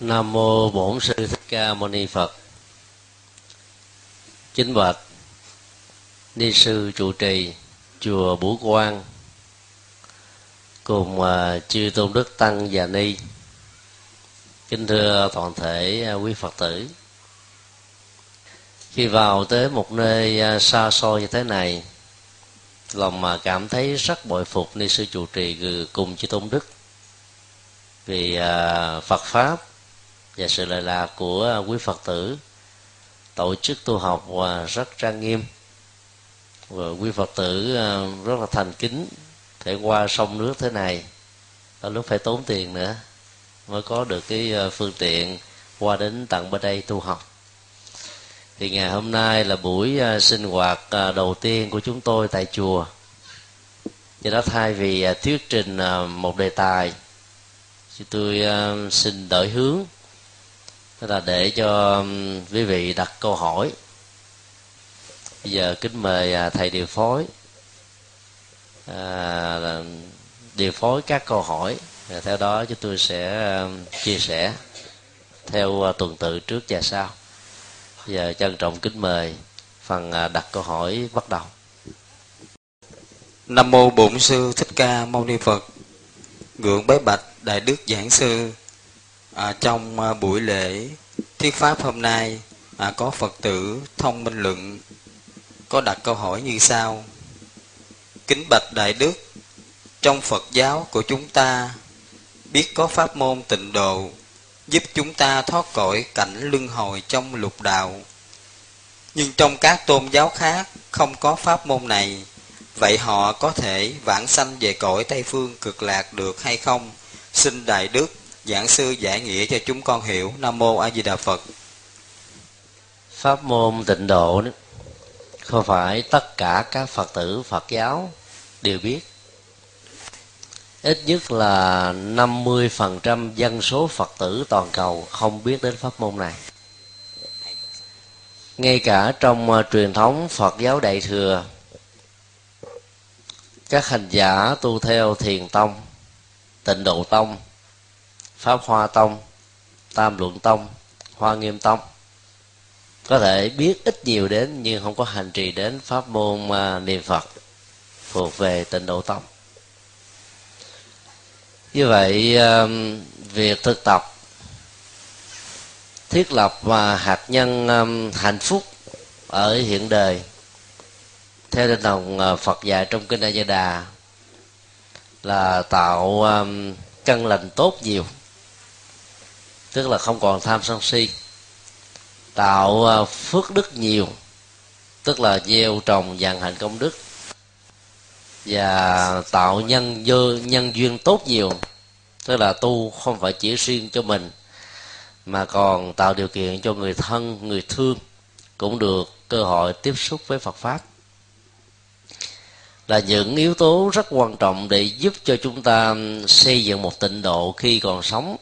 Nam mô Bổn sư Thích Ca Mâu Ni Phật. Chính bạch ni sư trụ trì chùa Bửu Quang cùng uh, chư tôn đức tăng và ni. Kính thưa toàn thể uh, quý Phật tử. Khi vào tới một nơi uh, xa xôi như thế này, lòng mà cảm thấy rất bội phục ni sư trụ trì cùng chư tôn đức vì uh, Phật pháp và sự lợi lạc của quý phật tử tổ chức tu học và rất trang nghiêm. Và quý phật tử ờ, rất là thành kính thể qua sông nước thế này. Có lúc phải tốn tiền nữa mới có được cái ờ, phương tiện qua đến tận bên đây tu học. Thì ngày hôm nay là buổi ờ, sinh hoạt đầu tiên của chúng tôi tại chùa. Do đó thay vì thuyết trình một đề tài, thì tôi xin đổi hướng tức là để cho quý vị đặt câu hỏi. Bây giờ kính mời à, thầy điều phối. À, điều phối các câu hỏi. Và theo đó chúng tôi sẽ chia sẻ theo à, tuần tự trước và sau. Bây giờ trân trọng kính mời phần à, đặt câu hỏi bắt đầu. Nam mô bổn sư thích ca mâu ni phật ngưỡng bái bạch đại đức giảng sư à, trong à, buổi lễ thuyết pháp hôm nay à, có phật tử thông minh luận có đặt câu hỏi như sau. Kính bạch đại đức trong phật giáo của chúng ta biết có pháp môn tịnh độ giúp chúng ta thoát cõi cảnh luân hồi trong lục đạo. Nhưng trong các tôn giáo khác không có pháp môn này vậy họ có thể vãng sanh về cõi tây phương cực lạc được hay không? Xin đại đức giảng sư giải nghĩa cho chúng con hiểu. Nam mô a di đà phật. Pháp môn tịnh độ không phải tất cả các phật tử phật giáo đều biết. Ít nhất là 50% dân số Phật tử toàn cầu không biết đến pháp môn này. Ngay cả trong uh, truyền thống Phật giáo Đại thừa, các hành giả tu theo Thiền Tông, Tịnh Độ Tông, pháp hoa tông, tam luận tông, hoa nghiêm tông. Có thể biết ít nhiều đến nhưng không có hành trì đến pháp môn à, niệm phật thuộc về tịnh độ tông. Như vậy à, việc thực tập, thiết lập và hạt nhân à, hạnh phúc ở hiện đời theo tinh thần Phật dạy trong kinh A Di Đà là tạo căn lành tốt nhiều tức là không còn tham sân si. Tạo à, phước đức nhiều. Tức là gieo trồng, dàn hạnh công đức. Và tạo nhân dư nhân duyên tốt nhiều. Tức là tu không phải chỉ riêng cho mình, mà còn tạo điều kiện cho người thân, người thương cũng được cơ hội tiếp xúc với phật pháp. Là những yếu tố rất quan trọng để giúp cho chúng ta xây dựng một tịnh độ khi còn sống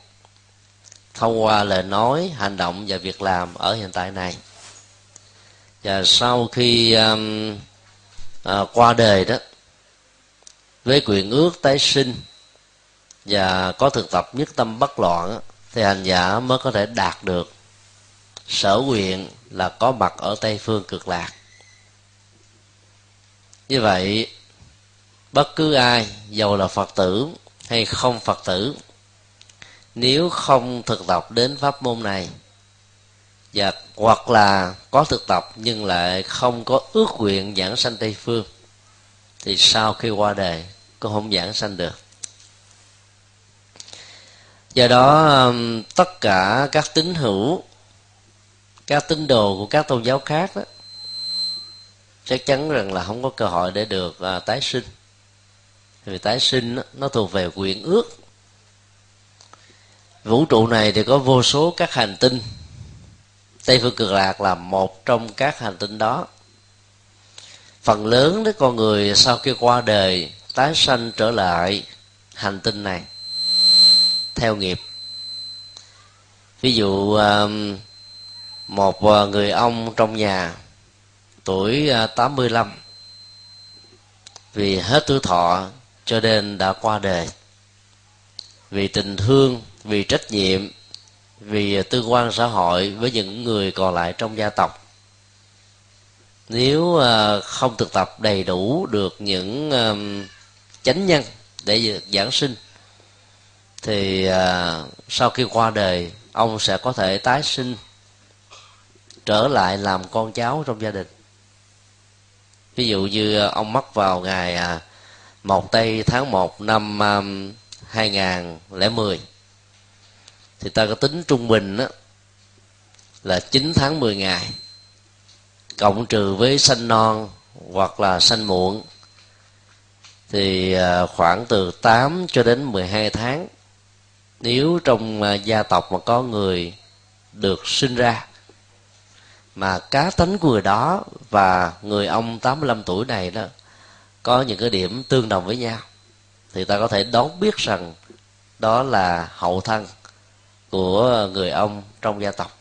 thông qua lời nói hành động và việc làm ở hiện tại này. Và sau khi um, à, qua đời đó với quyền ước tái sinh và có thực tập nhất tâm bất loạn thì hành giả mới có thể đạt được sở nguyện là có mặt ở tây phương cực lạc. Như vậy bất cứ ai giàu là phật tử hay không phật tử nếu không thực tập đến pháp môn này và hoặc là có thực tập nhưng lại không có ước nguyện giảng sanh tây phương thì sau khi qua đời cũng không giảng sanh được. Do đó um, tất cả các tín hữu các tín đồ của các tôn giáo khác đó chắc chắn rằng là không có cơ hội để được à, tái sinh. Vì tái sinh đó, nó thuộc về quyền ước vũ trụ này thì có vô số các hành tinh. Tây phương cực lạc là một trong các hành tinh đó. Phần lớn đấy con người sau khi qua đời tái sanh trở lại hành tinh này theo nghiệp. Ví dụ um, một uh, người ông trong nhà tuổi uh, 85 vì hết tuổi thọ cho nên đã qua đời. Vì tình thương vì trách nhiệm vì tương quan xã hội với những người còn lại trong gia tộc. Nếu à, không thực tập đầy đủ được những à, chánh nhân để giảng sinh thì à, sau khi qua đời ông sẽ có thể tái sinh trở lại làm con cháu trong gia đình. Ví dụ như ông mất vào ngày một tây tháng một năm um, 2010 thì ta có tính trung bình đó là 9 tháng 10 ngày. Cộng trừ với sanh non hoặc là sanh muộn, thì à, khoảng từ 8 cho đến 12 tháng, nếu trong à, gia tộc mà có người được sinh ra, mà cá tính của người đó và người ông 85 tuổi này đó có những cái điểm tương đồng với nhau, thì ta có thể đoán biết rằng đó là hậu thân của người ông trong gia tộc.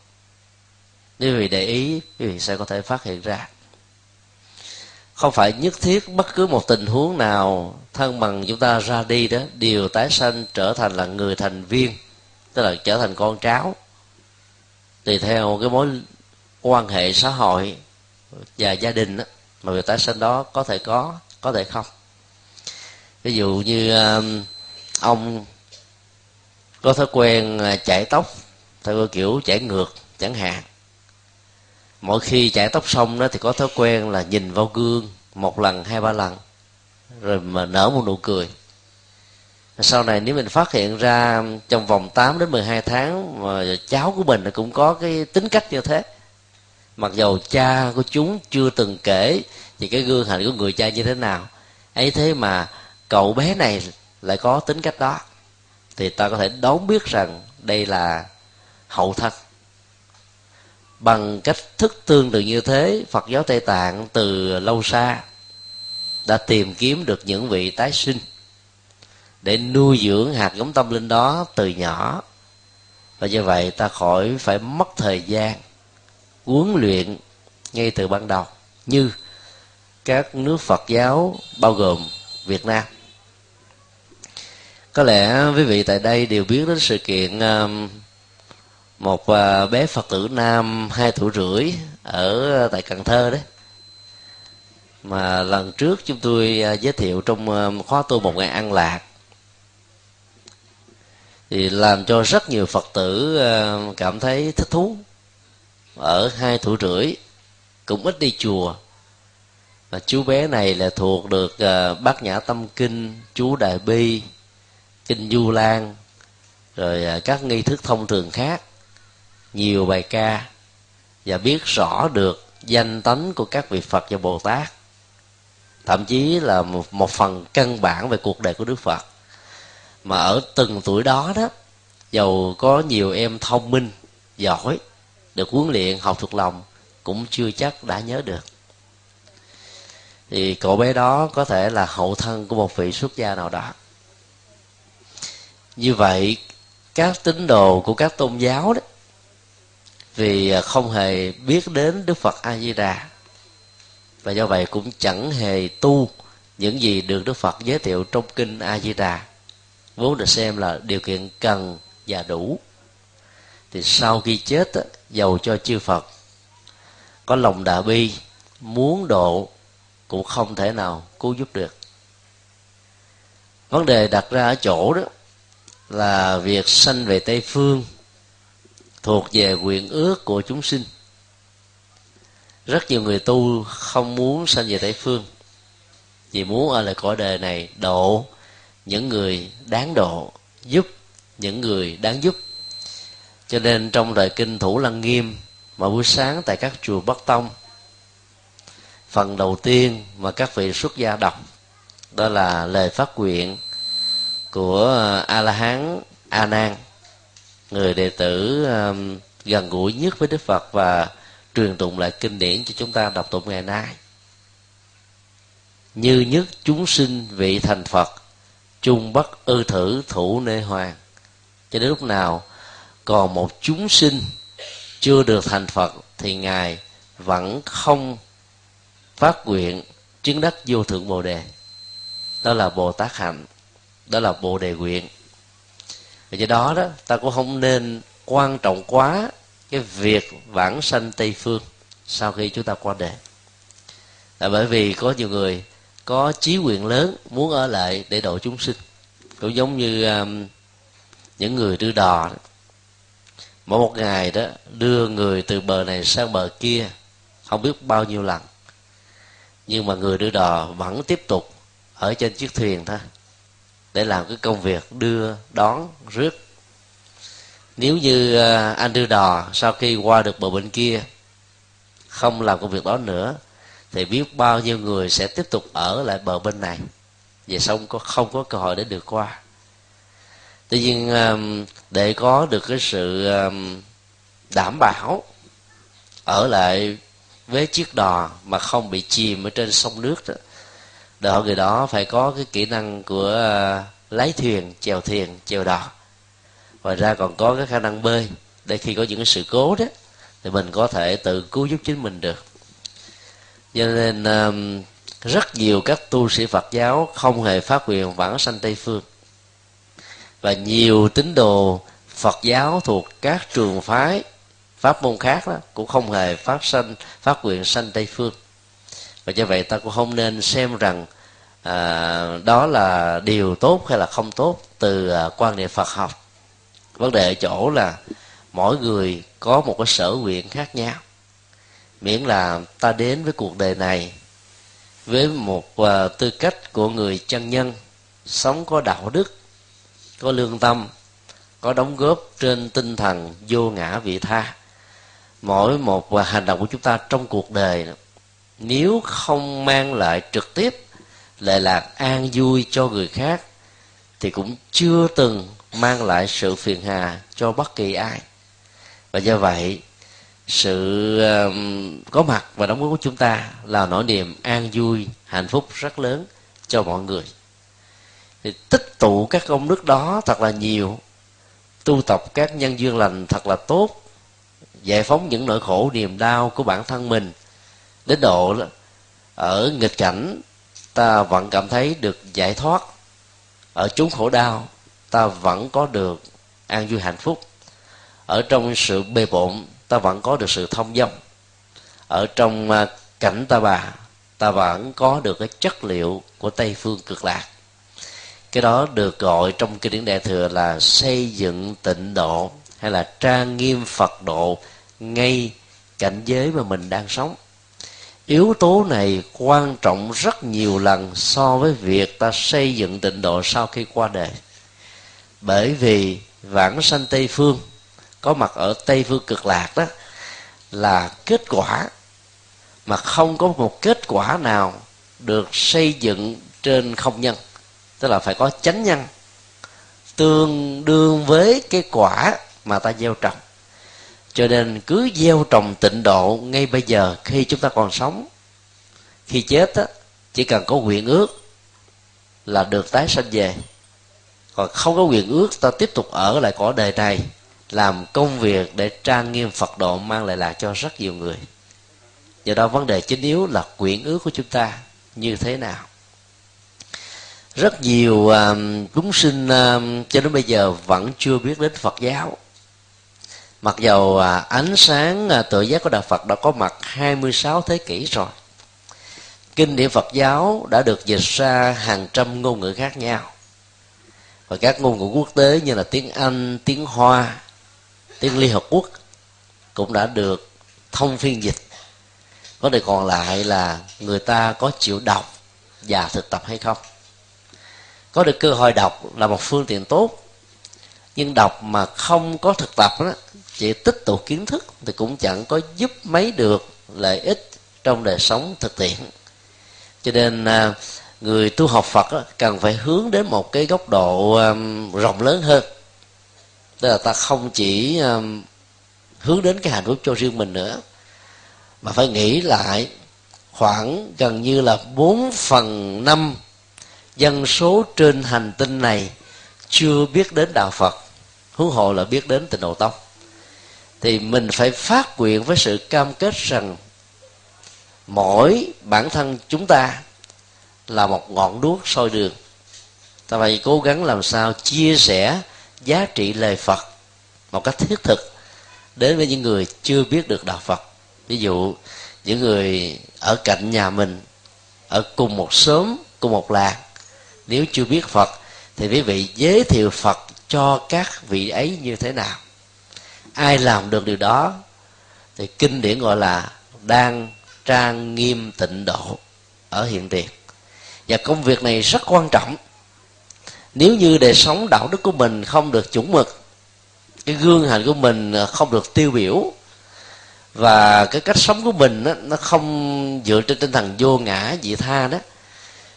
Nếu quý vị để ý quý vị sẽ có thể phát hiện ra. Không phải nhất thiết bất cứ một tình huống nào thân bằng chúng ta ra đi đó đều tái sanh trở thành là người thành viên tức là trở thành con cháu. Tùy theo cái mối quan hệ xã hội và gia đình đó, mà việc tái sanh đó có thể có có thể không. Ví dụ như um, ông có thói quen chạy chải tóc, theo kiểu chải ngược chẳng hạn mỗi khi chải tóc xong đó thì có thói quen là nhìn vào gương một lần, hai, ba lần, rồi mà nở một nụ cười. Sau này nếu mình phát hiện ra trong vòng 8 đến 12 tháng mà cháu của mình cũng có cái tính cách như thế, mặc dầu cha của chúng chưa từng kể thì cái gương hình của người cha như thế nào, ấy thế mà cậu bé này lại có tính cách đó thì ta có thể đoán biết rằng đây là hậu thân. Bằng cách thức tương tự như thế, phật giáo tây tạng từ lâu xa đã tìm kiếm được những vị tái sinh để nuôi dưỡng hạt giống tâm linh đó từ nhỏ. Và như vậy, ta khỏi phải mất thời gian huấn luyện ngay từ ban đầu, như các nước phật giáo bao gồm việt nam có lẽ quý vị tại đây đều biết đến sự kiện um, một à, bé phật tử nam hai tuổi rưỡi ở à, tại cần thơ đấy. Mà lần trước chúng tôi à, giới thiệu trong khóa tu một ngày ăn lạc. Thì làm cho rất nhiều phật tử cảm thấy thích thú. Ở hai tuổi rưỡi, cũng ít đi chùa. Và chú bé này là thuộc được bát nhã tâm kinh, chú đại bi kinh du lan rồi à, các nghi thức thông thường khác nhiều bài ca và biết rõ được danh tánh của các vị phật và bồ tát. Thậm chí là một, một phần căn bản về cuộc đời của đức phật. Mà ở từng tuổi đó đó dầu có nhiều em thông minh giỏi được huấn luyện học thuộc lòng cũng chưa chắc đã nhớ được. Thì cậu bé đó có thể là hậu thân của một vị xuất gia nào đó như vậy, các tín đồ của các tôn giáo đó, vì à, không hề biết đến đức phật a di đà và do vậy cũng chẳng hề tu những gì được đức phật giới thiệu trong kinh a di đà vốn được xem là điều kiện cần và đủ. Thì sau khi chết dầu cho chư phật, có lòng đà bi, muốn độ cũng không thể nào cứu giúp được. Vấn đề đặt ra ở chỗ đó là việc sanh về tây phương, thuộc về quyền ước của chúng sinh. Rất nhiều người tu không muốn sanh về tây phương, vì muốn ở lại cõi đời này độ những người đáng độ, giúp những người đáng giúp. Cho nên trong đời kinh thủ lăng nghiêm, mà buổi sáng tại các chùa bắc tông, phần đầu tiên mà các vị xuất gia đọc đó là lời phát nguyện của ờ, a la hán a nan người đệ tử um, gần gũi nhất với đức phật và truyền tụng lại kinh điển cho chúng ta đọc tụng ngày nay. Như nhất chúng sinh vị thành phật chung bất ư thử thủ nê hoàng. Cho đến lúc nào còn một chúng sinh chưa được thành phật thì ngài vẫn không phát nguyện chứng đắc vô thượng bồ đề. Đó là bồ tát hạnh đó là bồ đề nguyện do đó đó ta cũng không nên quan trọng quá cái việc vãng sanh tây phương sau khi chúng ta qua đề. là bởi vì có nhiều người có chí quyền lớn muốn ở lại để độ chúng sinh cũng giống như um, những người đưa đò đó. mỗi một ngày đó đưa người từ bờ này sang bờ kia không biết bao nhiêu lần nhưng mà người đưa đò vẫn tiếp tục ở trên chiếc thuyền thôi để làm cái công việc đưa, đón, rước. Nếu như à, anh đưa đò sau khi qua được bờ bên kia, không làm công việc đó nữa, thì biết bao nhiêu người sẽ tiếp tục ở lại bờ bên này. Và xong có, không có cơ hội để được qua. Tuy nhiên à, để có được cái sự à, đảm bảo ở lại với chiếc đò mà không bị chìm ở trên sông nước đó đòi người đó phải có cái kỹ năng của à, lái thuyền, chèo thuyền, chèo đò. Ngoài ra còn có cái khả năng bơi. Để khi có những cái sự cố đó, thì mình có thể tự cứu giúp chính mình được. Cho nên rất nhiều các tu sĩ phật giáo không hề phát nguyện vãng sanh tây phương. Và nhiều tín đồ phật giáo thuộc các trường phái, pháp môn khác đó, cũng không hề phát sanh, phát nguyện sanh tây phương và do vậy ta cũng không nên xem rằng à, đó là điều tốt hay là không tốt từ à, quan niệm phật học. Vấn đề ở chỗ là mỗi người có một cái sở nguyện khác nhau. Miễn là ta đến với cuộc đời này với một à, tư cách của người chân nhân sống có đạo đức có lương tâm có đóng góp trên tinh thần vô ngã vị tha. Mỗi một à, hành động của chúng ta trong cuộc đời nếu không mang lại trực tiếp lệ lạc an vui cho người khác, thì cũng chưa từng mang lại sự phiền hà cho bất kỳ ai. Và do vậy, sự có mặt và đóng góp của chúng ta là nỗi niềm an vui, hạnh phúc rất lớn cho mọi người. Thì tích tụ các công đức đó thật là nhiều, tu tập các nhân duyên lành thật là tốt, giải phóng những nỗi khổ niềm đau của bản thân mình đến độ ở nghịch cảnh, ta vẫn cảm thấy được giải thoát. Ở chốn khổ đau, ta vẫn có được an vui hạnh phúc. Ở trong sự bề bộn, ta vẫn có được sự thông dong ở trong à, cảnh ta bà, ta vẫn có được cái chất liệu của tây phương cực lạc. Cái đó được gọi trong kinh điển đại thừa là xây dựng tịnh độ hay là trang nghiêm phật độ ngay cảnh giới mà mình đang sống yếu tố này quan trọng rất nhiều lần so với việc ta xây dựng tịnh độ sau khi qua đời. Bởi vì vãng sanh tây phương, có mặt ở tây phương cực lạc đó, là kết quả, mà không có một kết quả nào được xây dựng trên không nhân, tức là phải có chánh nhân, tương đương với cái quả mà ta gieo trồng cho nên cứ gieo trồng tịnh độ ngay bây giờ khi chúng ta còn sống. Khi chết á chỉ cần có nguyện ước là được tái sanh về. Còn không có quyền ước ta tiếp tục ở lại cõi đời này làm công việc để trang nghiêm phật độ mang lại lạc cho rất nhiều người. Do đó vấn đề chính yếu là quyển ước của chúng ta như thế nào. Rất nhiều uh, chúng sinh um, cho đến bây giờ vẫn chưa biết đến phật giáo mặc dầu à, ánh sáng à, tự giác của đạo phật đã có mặt 26 thế kỷ rồi, kinh điển phật giáo đã được dịch ra hàng trăm ngôn ngữ khác nhau. Và các ngôn ngữ quốc tế như là tiếng anh, tiếng hoa, tiếng liên hợp quốc cũng đã được thông phiên dịch. Vấn đề còn lại là người ta có chịu đọc và thực tập hay không? Có được cơ hội đọc là một phương tiện tốt, nhưng đọc mà không có thực tập đó chỉ tích tụ kiến thức thì cũng chẳng có giúp mấy được lợi ích trong đời sống thực tiễn. Cho nên à, người tu học phật cần phải hướng đến một cái góc độ à, rộng lớn hơn. Tức là ta không chỉ à, hướng đến cái hạnh phúc cho riêng mình nữa, mà phải nghĩ lại khoảng gần như là 4 phần năm dân số trên hành tinh này chưa biết đến đạo Phật, huống hộ là biết đến tịnh độ tông thì mình phải phát nguyện với sự cam kết rằng mỗi bản thân chúng ta là một ngọn đuốc soi đường. Ta phải cố gắng làm sao chia sẻ giá trị lời phật một cách thiết thực đến với những người chưa biết được đạo phật. Ví dụ, những người ở cạnh nhà mình, ở cùng một xóm, cùng một làng, nếu chưa biết phật thì quý vị giới thiệu phật cho các vị ấy như thế nào ai làm được điều đó? Thì kinh điển gọi là đang trang nghiêm tịnh độ ở hiện tiền. Và công việc này rất quan trọng. Nếu như đời sống đạo đức của mình không được chuẩn mực cái gương hành của mình không được tiêu biểu và cái cách sống của mình đó, nó không dựa trên tinh thần vô ngã dị tha đó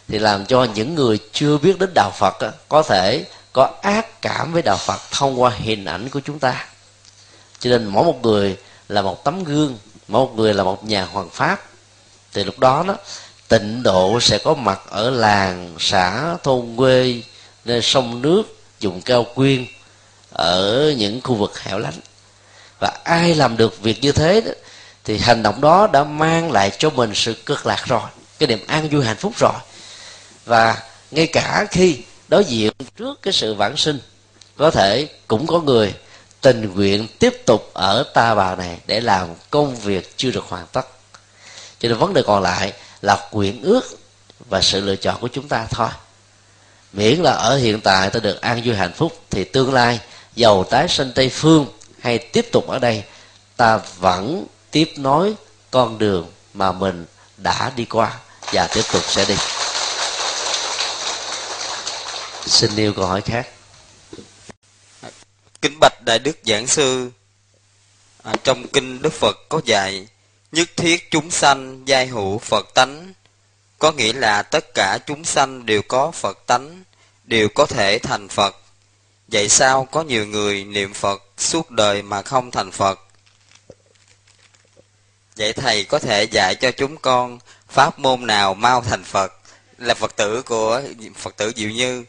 thì làm cho những người chưa biết đến đạo phật đó, có thể có ác cảm với đạo phật thông qua hình ảnh của chúng ta cho nên mỗi một người là một tấm gương mỗi một người là một nhà hoàng pháp. Thì lúc đó đó tịnh độ sẽ có mặt ở làng xã thôn quê nơi sông nước dùng cao quyên ở những khu vực hẻo lánh. Và ai làm được việc như thế đó, thì hành động đó đã mang lại cho mình sự cực lạc rồi cái niềm an vui hạnh phúc rồi. Và ngay cả khi đối diện trước cái sự vãng sinh có thể cũng có người tình nguyện tiếp tục ở ta bà này để làm công việc chưa được hoàn tất. Cho nên vấn đề còn lại là quyển ước và sự lựa chọn của chúng ta thôi. Miễn là ở hiện tại ta được an vui hạnh phúc, thì tương lai giàu tái sinh tây phương hay tiếp tục ở đây, ta vẫn tiếp nối con đường mà mình đã đi qua và tiếp tục sẽ đi. Xin yêu câu hỏi khác đại đức giảng sư. À, trong kinh đức phật có dạy nhất thiết chúng sanh giai hữu phật tánh. Có nghĩa là tất cả chúng sanh đều có phật tánh đều có thể thành phật. Vậy sao có nhiều người niệm phật suốt đời mà không thành phật? Vậy thầy có thể dạy cho chúng con pháp môn nào mau thành phật? Là phật tử của phật tử diệu như.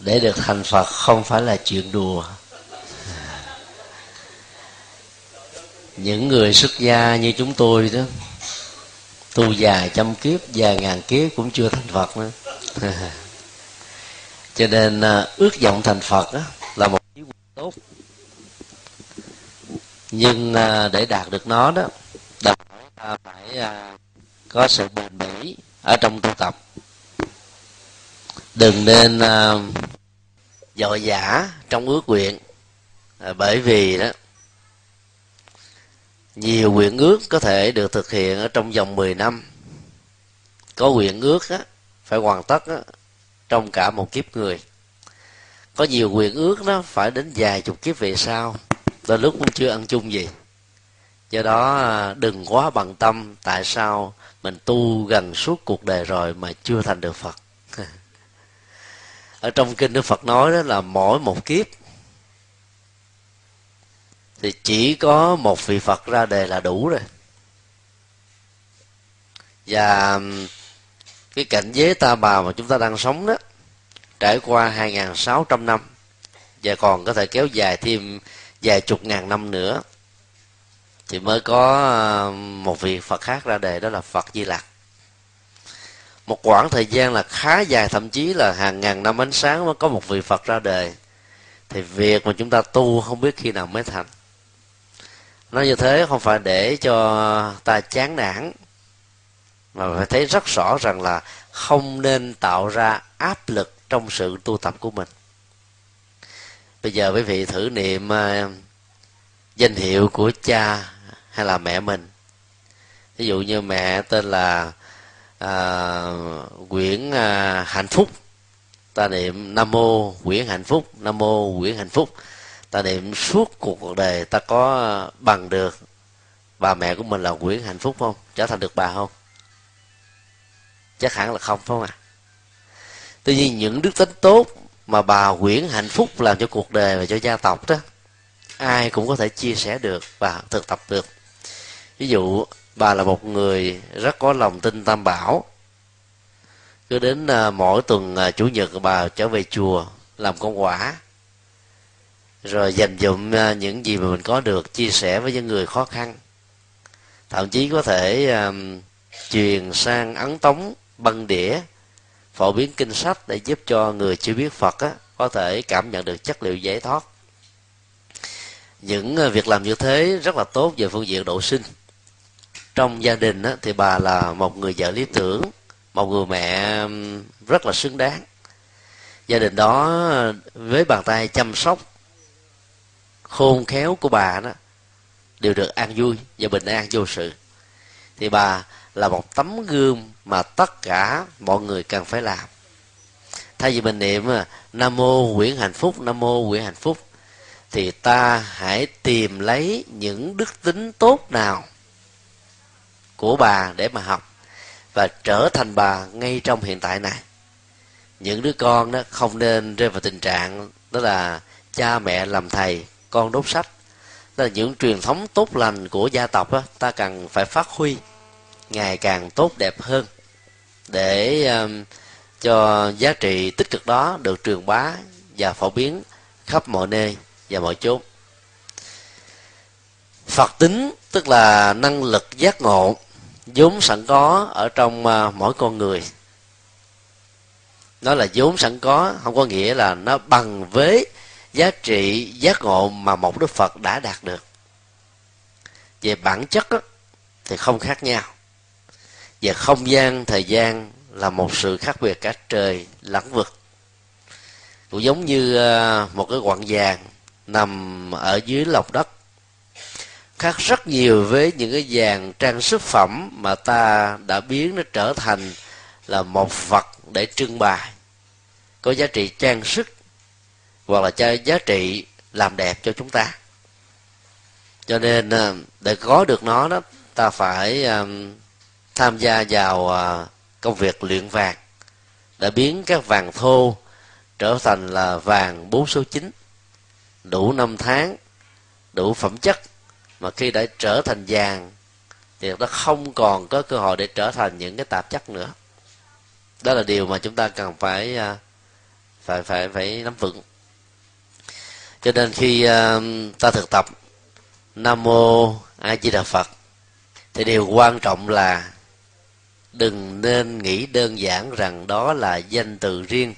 Để được thành phật không phải là chuyện đùa. Những người xuất gia như chúng tôi đó, tu dài trăm kiếp dài ngàn kiếp cũng chưa thành phật nữa. Cho nên à, ước vọng thành phật đó là một điều tốt. Nhưng à, để đạt được nó đó đòi hỏi ta phải à, có sự bền bỉ ở trong tu tập. Đừng nên dội dã trong ước nguyện. Bởi vì đó nhiều nguyện ước có thể được thực hiện ở trong vòng 10 năm. Có nguyện ước á, phải hoàn tất á, trong cả một kiếp người. Có nhiều nguyện ước đó phải đến vài chục kiếp về sau đôi lúc cũng chưa ăn chung gì. Do đó à, đừng quá bằng tâm tại sao mình tu gần suốt cuộc đời rồi mà chưa thành được phật. Ở trong kinh đức phật nói đó là mỗi một kiếp thì chỉ có một vị phật ra đề là đủ rồi. Và cái cảnh giới ta bà mà chúng ta đang sống đó, trải qua 2.600 năm, và còn có thể kéo dài thêm vài chục ngàn năm nữa, thì mới có một vị Phật khác ra đề, đó là Phật Di Lặc. Một quãng thời gian là khá dài, thậm chí là hàng ngàn năm ánh sáng mới có một vị Phật ra đời thì việc mà chúng ta tu không biết khi nào mới thành nói như thế không phải để cho ta chán nản mà phải thấy rất rõ rằng là không nên tạo ra áp lực trong sự tu tập của mình. Bây giờ quý vị thử niệm ờ, danh hiệu của cha hay là mẹ mình. Ví dụ như mẹ tên là à, Nguyễn à, Hạnh Phúc. Ta niệm Nam mô Nguyễn Hạnh Phúc Nam mô Nguyễn Hạnh Phúc ta niệm suốt cuộc đời, ta có bằng được bà mẹ của mình là Nguyễn Hạnh Phúc không? Trở thành được bà không? Chắc hẳn là không, phải không ạ? À? tuy nhiên những đức tính tốt mà bà Nguyễn hạnh phúc làm cho cuộc đời và cho gia tộc đó, ai cũng có thể chia sẻ được và thực tập được. Ví dụ, bà là một người rất có lòng tin tam bảo. Cứ đến à, mỗi tuần à, chủ nhật bà trở về chùa làm con quả rồi dành dụm à, những gì mà mình có được chia sẻ với những người khó khăn. Thậm chí có thể um, truyền sang ấn tống băng đĩa phổ biến kinh sách để giúp cho người chưa biết phật á, có thể cảm nhận được chất liệu giải thoát. Những à, việc làm như thế rất là tốt về phương diện độ sinh. Trong gia đình á, thì bà là một người vợ lý tưởng một người mẹ rất là xứng đáng. Gia đình đó với bàn tay chăm sóc khôn khéo của bà đó, đều được an vui và bình an vô sự. Thì bà là một tấm gương mà tất cả mọi người cần phải làm. Thay vì mình niệm à, nam mô nguyễn hạnh phúc, nam mô nguyễn hạnh phúc, thì ta hãy tìm lấy những đức tính tốt nào của bà để mà học và trở thành bà ngay trong hiện tại này. Những đứa con đó không nên rơi vào tình trạng đó là cha mẹ làm thầy con đốt sách. Là những truyền thống tốt lành của gia tộc đó, ta cần phải phát huy ngày càng tốt đẹp hơn để um, cho giá trị tích cực đó được truyền bá và phổ biến khắp mọi nơi và mọi chốn. Phật tính tức là năng lực giác ngộ vốn sẵn có ở trong uh, mỗi con người. Nó là vốn sẵn có không có nghĩa là nó bằng với giá trị giác ngộ mà một đức phật đã đạt được. Về bản chất đó, thì không khác nhau. Về không gian thời gian là một sự khác biệt cả trời lẫn vực. Cũng giống như ờ, một cái quặng vàng nằm ở dưới lòng đất khác rất nhiều với những cái vàng trang sức phẩm mà ta đã biến nó trở thành là một vật để trưng bày có giá trị trang sức hoặc là cho giá trị làm đẹp cho chúng ta. Cho nên ờ, để có được nó đó ta phải um, tham gia vào uh, công việc luyện vàng. Để biến các vàng thô trở thành là vàng bốn số chín. Đủ năm tháng đủ phẩm chất mà khi đã trở thành vàng thì nó không còn có cơ hội để trở thành những cái tạp chất nữa. Đó là điều mà chúng ta cần phải phải phải phải nắm vững cho nên khi uh, ta thực tập nam mô a di đà phật thì điều quan trọng là đừng nên nghĩ đơn giản rằng đó là danh từ riêng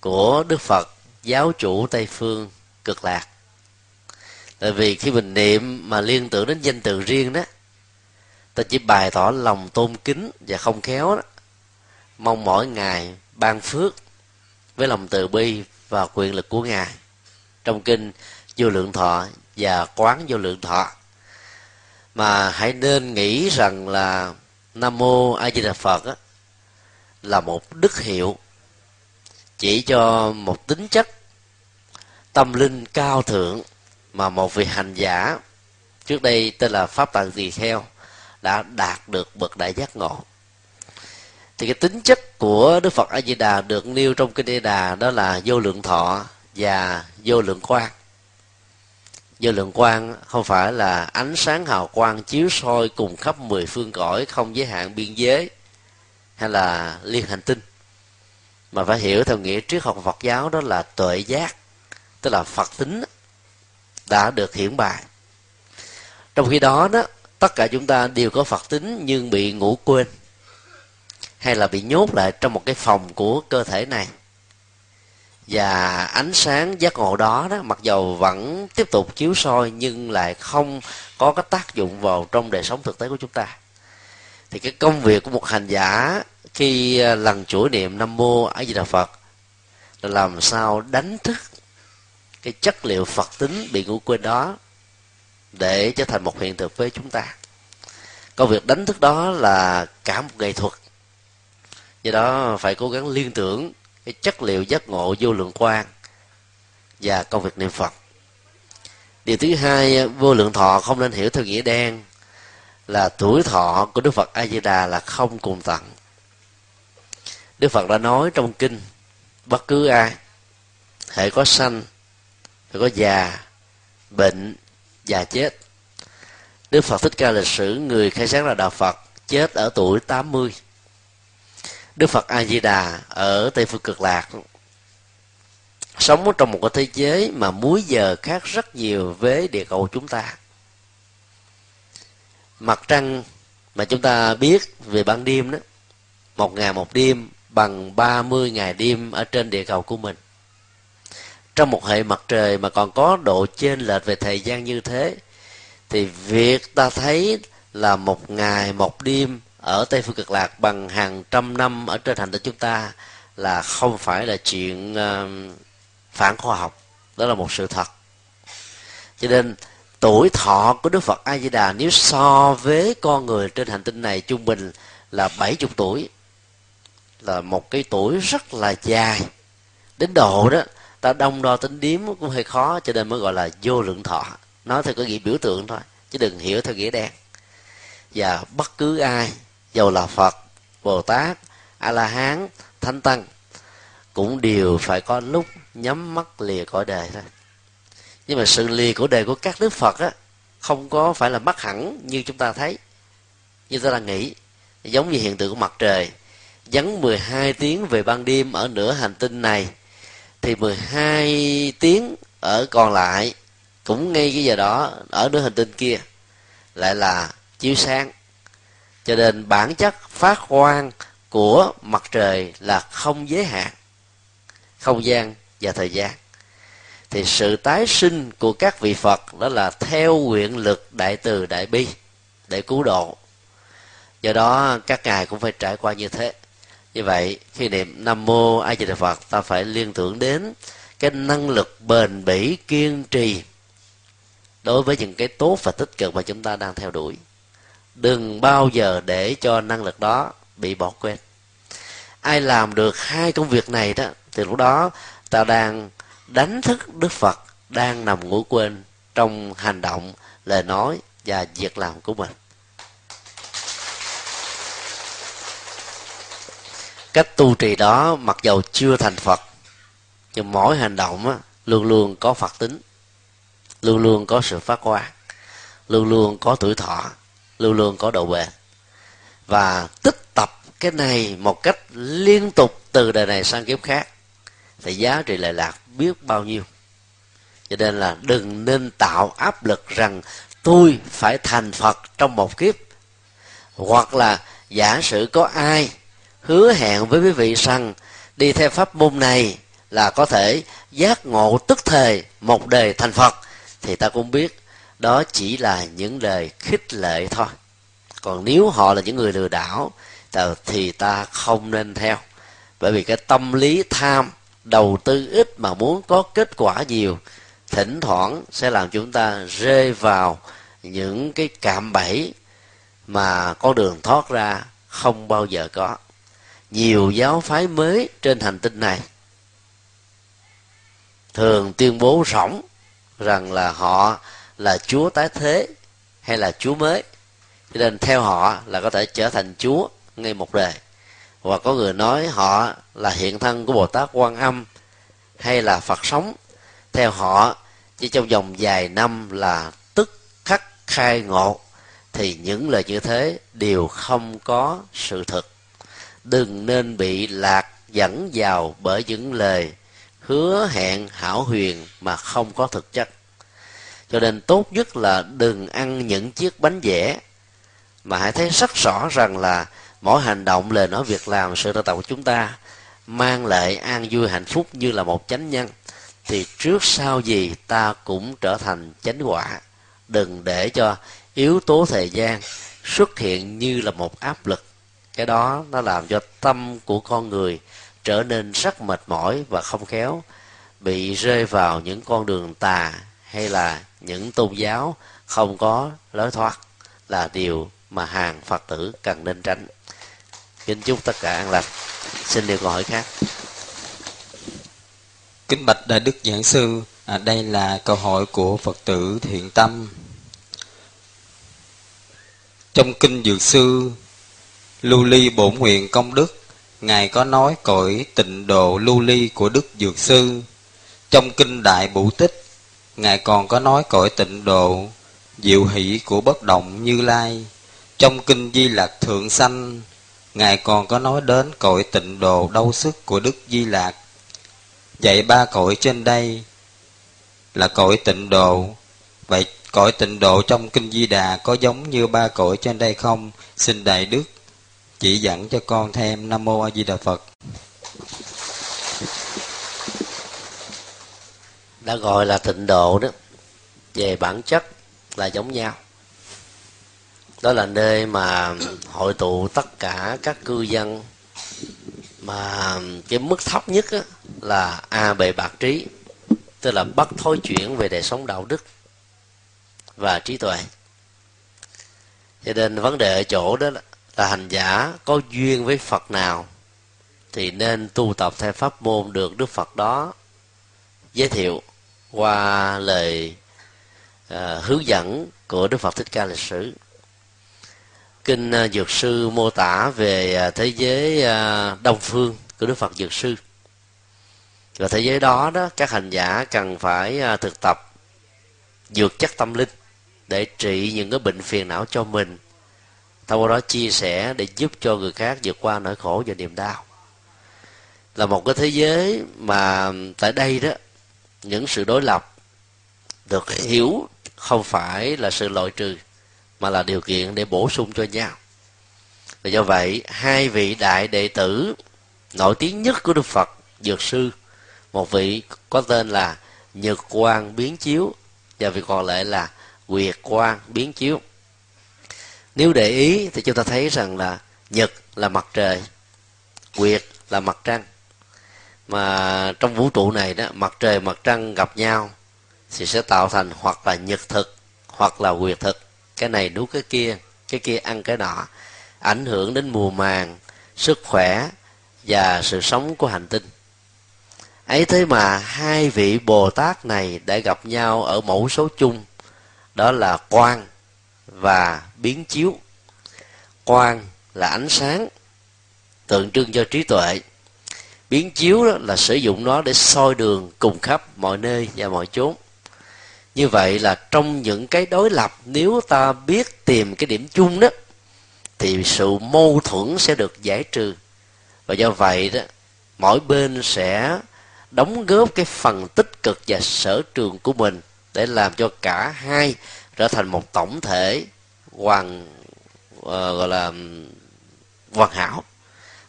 của đức phật giáo chủ tây phương cực lạc. Tại vì khi mình niệm mà liên tưởng đến danh từ riêng đó ta chỉ bày tỏ lòng tôn kính và không khéo đó. Mong mỗi ngày ban phước với lòng từ bi và quyền lực của ngài trong kinh vô lượng thọ và quán vô lượng thọ. Mà hãy nên nghĩ rằng là nam mô a di đà phật á, là một đức hiệu chỉ cho một tính chất tâm linh cao thượng mà một vị hành giả trước đây tên là pháp tạng tỳ kheo đã đạt được bậc đại giác ngộ. Thì cái tính chất của đức phật a di đà được nêu trong kinh a đà đó là vô lượng thọ và vô lượng quang. Vô lượng quang không phải là ánh sáng hào quang chiếu soi cùng khắp mười phương cõi không giới hạn biên giới hay là liên hành tinh. Mà phải hiểu theo nghĩa triết học Phật giáo đó là tuệ giác, tức là Phật tính đã được hiển bài trong khi đó đó, tất cả chúng ta đều có Phật tính nhưng bị ngủ quên hay là bị nhốt lại trong một cái phòng của cơ thể này và ánh sáng giác ngộ đó đó, mặc dầu vẫn tiếp tục chiếu soi nhưng lại không có cái tác dụng vào trong đời sống thực tế của chúng ta. Thì cái công việc của một hành giả khi à, lần chuỗi niệm nam mô a di đà phật là làm sao đánh thức cái chất liệu phật tính bị ngủ quên đó để trở thành một hiện thực với chúng ta. Công việc đánh thức đó là cả một nghệ thuật. Do đó phải cố gắng liên tưởng cái chất liệu giác ngộ vô lượng quan và công việc niệm phật. Điều thứ hai, vô lượng thọ không nên hiểu theo nghĩa đen, là tuổi thọ của đức phật a di đà là không cùng tận. Đức phật đã nói trong kinh, bất cứ ai hệ có sanh hệ có già, bệnh, già chết, đức phật thích ca lịch sử, người khai sáng là đạo phật, chết ở tuổi 80 đức phật a di đà ở tây phương cực lạc. Sống trong một cái thế giới mà múi giờ khác rất nhiều với địa cầu chúng ta. Mặt trăng mà chúng ta biết về ban đêm đó, một ngày một đêm bằng 30 ngày đêm ở trên địa cầu của mình. Trong một hệ mặt trời mà còn có độ chênh lệch về thời gian như thế, thì việc ta thấy là một ngày một đêm ở tây phương cực lạc bằng hàng trăm năm ở trên hành tinh chúng ta là không phải là chuyện um, phản khoa học. Đó là một sự thật. Cho nên tuổi thọ của đức phật a di đà nếu so với con người trên hành tinh này trung bình là 70 tuổi, là một cái tuổi rất là dài. Đến độ đó, ta đông đo tính điếm cũng hơi khó, cho nên mới gọi là vô lượng thọ. Nói theo cái nghĩa biểu tượng thôi, chứ đừng hiểu theo nghĩa đen. Và bất cứ ai dầu là phật, bồ tát a la hán thánh tăng, cũng đều phải có lúc nhắm mắt lìa cõi đời thôi. Nhưng mà sự lìa của đời của các đức phật á, không có phải là mất hẳn như chúng ta thấy. Như ta đang nghĩ, giống như hiện tượng của mặt trời dắn 12 tiếng về ban đêm ở nửa hành tinh này, thì 12 tiếng ở còn lại, cũng ngay cái giờ đó, ở nửa hành tinh kia, lại là chiếu sáng cho nên bản chất phát quang của mặt trời là không giới hạn, không gian và thời gian. Thì sự tái sinh của các vị phật đó là theo nguyện lực đại từ đại bi, để cứu độ. Do đó các ngài cũng phải trải qua như thế. Như vậy, khi niệm nam mô a di đà phật, ta phải liên tưởng đến cái năng lực bền bỉ kiên trì đối với những cái tốt và tích cực mà chúng ta đang theo đuổi đừng bao giờ để cho năng lực đó bị bỏ quên. Ai làm được hai công việc này đó thì lúc đó ta đang đánh thức đức phật đang nằm ngủ quên trong hành động lời nói và việc làm của mình. Cách tu trì đó mặc dầu chưa thành phật nhưng mỗi hành động á, luôn luôn có phật tính luôn luôn có sự phát quang luôn luôn có tuổi thọ luôn luôn có độ bền và tích tập cái này một cách liên tục từ đời này sang kiếp khác, thì giá trị lệ lạc biết bao nhiêu. Cho nên là đừng nên tạo áp lực rằng tôi phải thành phật trong một kiếp. Hoặc là giả sử có ai hứa hẹn với quý vị rằng đi theo pháp môn này là có thể giác ngộ tức thời một đời thành phật, thì ta cũng biết đó chỉ là những lời khích lệ thôi. Còn nếu họ là những người lừa đảo thì ta không nên theo. Bởi vì cái tâm lý tham, đầu tư ít mà muốn có kết quả nhiều, thỉnh thoảng sẽ làm chúng ta rơi vào những cái cạm bẫy mà con đường thoát ra không bao giờ có. Nhiều giáo phái mới trên hành tinh này thường tuyên bố rỗng rằng là họ là chúa tái thế hay là chúa mới. Cho nên theo họ là có thể trở thành chúa ngay một đời. Và có người nói họ là hiện thân của bồ tát quan âm hay là phật sống. Theo họ, chỉ trong vòng vài năm là tức khắc khai ngộ, thì những lời như thế đều không có sự thực. Đừng nên bị lạc dẫn vào bởi những lời hứa hẹn hảo huyền mà không có thực chất cho nên tốt nhất là đừng ăn những chiếc bánh vẽ mà hãy thấy rất rõ rằng là mỗi hành động lời nói việc làm sự tạo của chúng ta mang lại an vui hạnh phúc như là một chánh nhân, thì trước sau gì ta cũng trở thành chánh quả. Đừng để cho yếu tố thời gian xuất hiện như là một áp lực. Cái đó nó làm cho tâm của con người trở nên rất mệt mỏi và không khéo, bị rơi vào những con đường tà hay là những tôn giáo không có lối thoát là điều mà hàng phật tử cần nên tránh. Kính chúc tất cả an lành. Xin điều câu hỏi khác. Kính bạch đại đức giảng sư à, đây là câu hỏi của phật tử thiện tâm. Trong kinh dược sư lưu ly bổn nguyện công đức ngài có nói cõi tịnh độ lưu ly của đức dược sư. Trong kinh đại bủ tích ngài còn có nói cõi tịnh độ, diệu hỷ của bất động như lai. Trong kinh di lạc thượng sanh, ngài còn có nói đến cõi tịnh độ đau sức của đức di lạc vậy ba cõi trên đây là cõi tịnh độ. Vậy cõi tịnh độ trong kinh di đà có giống như ba cõi trên đây không? Xin đại đức chỉ dẫn cho con thêm nam mô a di đà phật. Đã gọi là tịnh độ đó. Về bản chất là giống nhau. Đó là nơi mà hội tụ tất cả các cư dân. Mà cái mức thấp nhất á, là a bề bạc trí tức là bắt thối chuyển về đời sống đạo đức và trí tuệ. Cho nên vấn đề ở chỗ đó là hành giả có duyên với phật nào thì nên tu tập theo pháp môn được đức phật đó giới thiệu qua lời à, hướng dẫn của đức phật thích ca lịch sử. Kinh à, dược sư mô tả về à, thế giới à, đông phương của đức phật dược sư. Và thế giới đó đó các hành giả cần phải à, thực tập dược chất tâm linh để trị những cái bệnh phiền não cho mình. Thông qua đó chia sẻ để giúp cho người khác vượt qua nỗi khổ và niềm đau. Là một cái thế giới mà tại đây đó những sự đối lập được hiểu không phải là sự loại trừ, mà là điều kiện để bổ sung cho nhau. Và do vậy, hai vị đại đệ tử nổi tiếng nhất của đức phật, dược sư, một vị có tên là nhật quang biến chiếu, và vị còn lại là quyệt quang biến chiếu. Nếu để ý thì chúng ta thấy rằng là nhật là mặt trời quyệt là mặt trăng mà trong vũ trụ này đó, mặt trời, mặt trăng gặp nhau thì sẽ tạo thành hoặc là nhật thực, hoặc là quyệt thực. Cái này đú cái kia cái kia ăn cái nọ. Ảnh hưởng đến mùa màng, sức khỏe và sự sống của hành tinh. Ấy thế mà hai vị bồ tát này đã gặp nhau ở mẫu số chung, đó là quan và biến chiếu. Quan là ánh sáng tượng trưng cho trí tuệ biến chiếu đó là sử dụng nó để soi đường cùng khắp mọi nơi và mọi chốn. Như vậy là trong những cái đối lập nếu ta biết tìm cái điểm chung đó thì sự mâu thuẫn sẽ được giải trừ. Và do vậy đó mỗi bên sẽ đóng góp cái phần tích cực và sở trường của mình để làm cho cả hai trở thành một tổng thể hoàn uh, gọi là hoàn hảo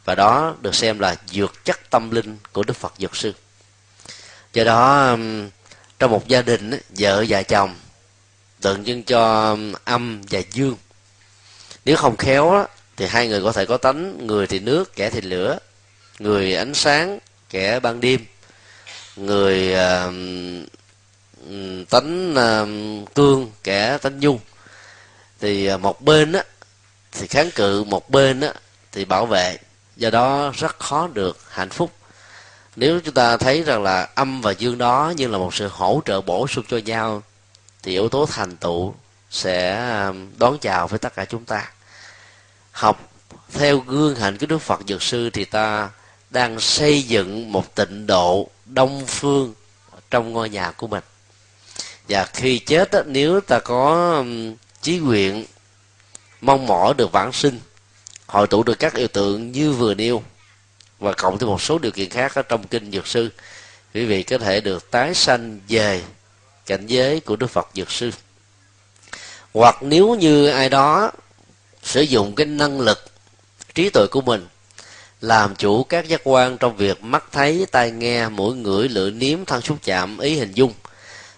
và đó được xem là dược chất tâm linh của đức phật dược sư. Do đó trong một gia đình vợ và chồng tượng trưng cho âm và dương. Nếu không khéo thì hai người có thể có tánh người thì nước kẻ thì lửa người ánh sáng kẻ ban đêm người uh, tánh uh, cương kẻ tánh nhung thì à, một bên á thì kháng cự một bên á thì bảo vệ do đó rất khó được hạnh phúc. Nếu chúng ta thấy rằng là âm và dương đó như là một sự hỗ trợ bổ sung cho nhau, thì yếu tố thành tựu sẽ um, đón chào với tất cả chúng ta. Học theo gương hạnh của đức phật dược sư thì ta đang xây dựng một tịnh độ đông phương trong ngôi nhà của mình. Và khi chết nếu ta có um, chí nguyện mong mỏi được vãng sinh hội tụ được các yêu tượng như vừa nêu, và cộng thêm một số điều kiện khác ở trong kinh dược sư. Quý vị có thể được tái sanh về cảnh giới của đức phật dược sư. Hoặc nếu như ai đó sử dụng cái năng lực, trí tuệ của mình, làm chủ các giác quan trong việc mắt thấy, tai nghe, mũi ngửi, lưỡi nếm, thân xúc chạm, ý hình dung,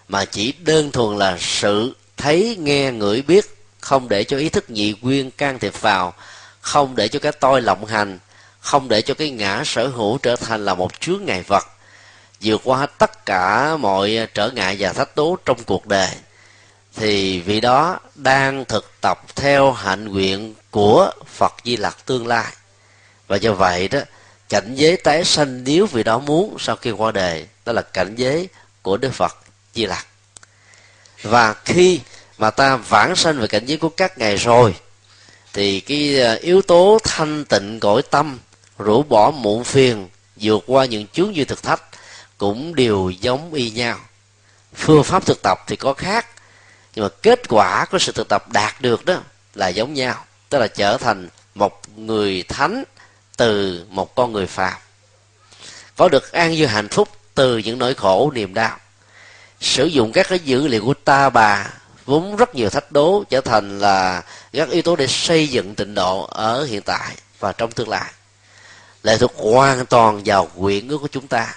mà chỉ đơn thuần là sự thấy, nghe, ngửi, biết, không để cho ý thức nhị quyên can thiệp vào không để cho cái tôi lộng hành, không để cho cái ngã sở hữu trở thành là một chướng ngại vật. Vượt qua tất cả mọi trở ngại và thách đố trong cuộc đời, thì vị đó đang thực tập theo hạnh nguyện của Phật Di Lặc tương lai. Và do vậy đó, cảnh giới tái sanh nếu vị đó muốn sau khi qua đời, đó là cảnh giới của Đức Phật Di Lặc. Và khi mà ta vãng sanh về cảnh giới của các ngài rồi thì cái ờ, yếu tố thanh tịnh cõi tâm, rũ bỏ muộn phiền, vượt qua những chướng như thực thách cũng đều giống y nhau. Phương pháp thực tập thì có khác, nhưng mà kết quả của sự thực tập đạt được đó là giống nhau, tức là trở thành một người thánh từ một con người phàm. Có được an vui hạnh phúc từ những nỗi khổ niềm đau. Sử dụng các cái dữ liệu của ta bà vốn rất nhiều thách đố trở thành là các yếu tố để xây dựng tịnh độ ở hiện tại và trong tương lai. Lệ thuộc hoàn toàn vào quyển ước của chúng ta.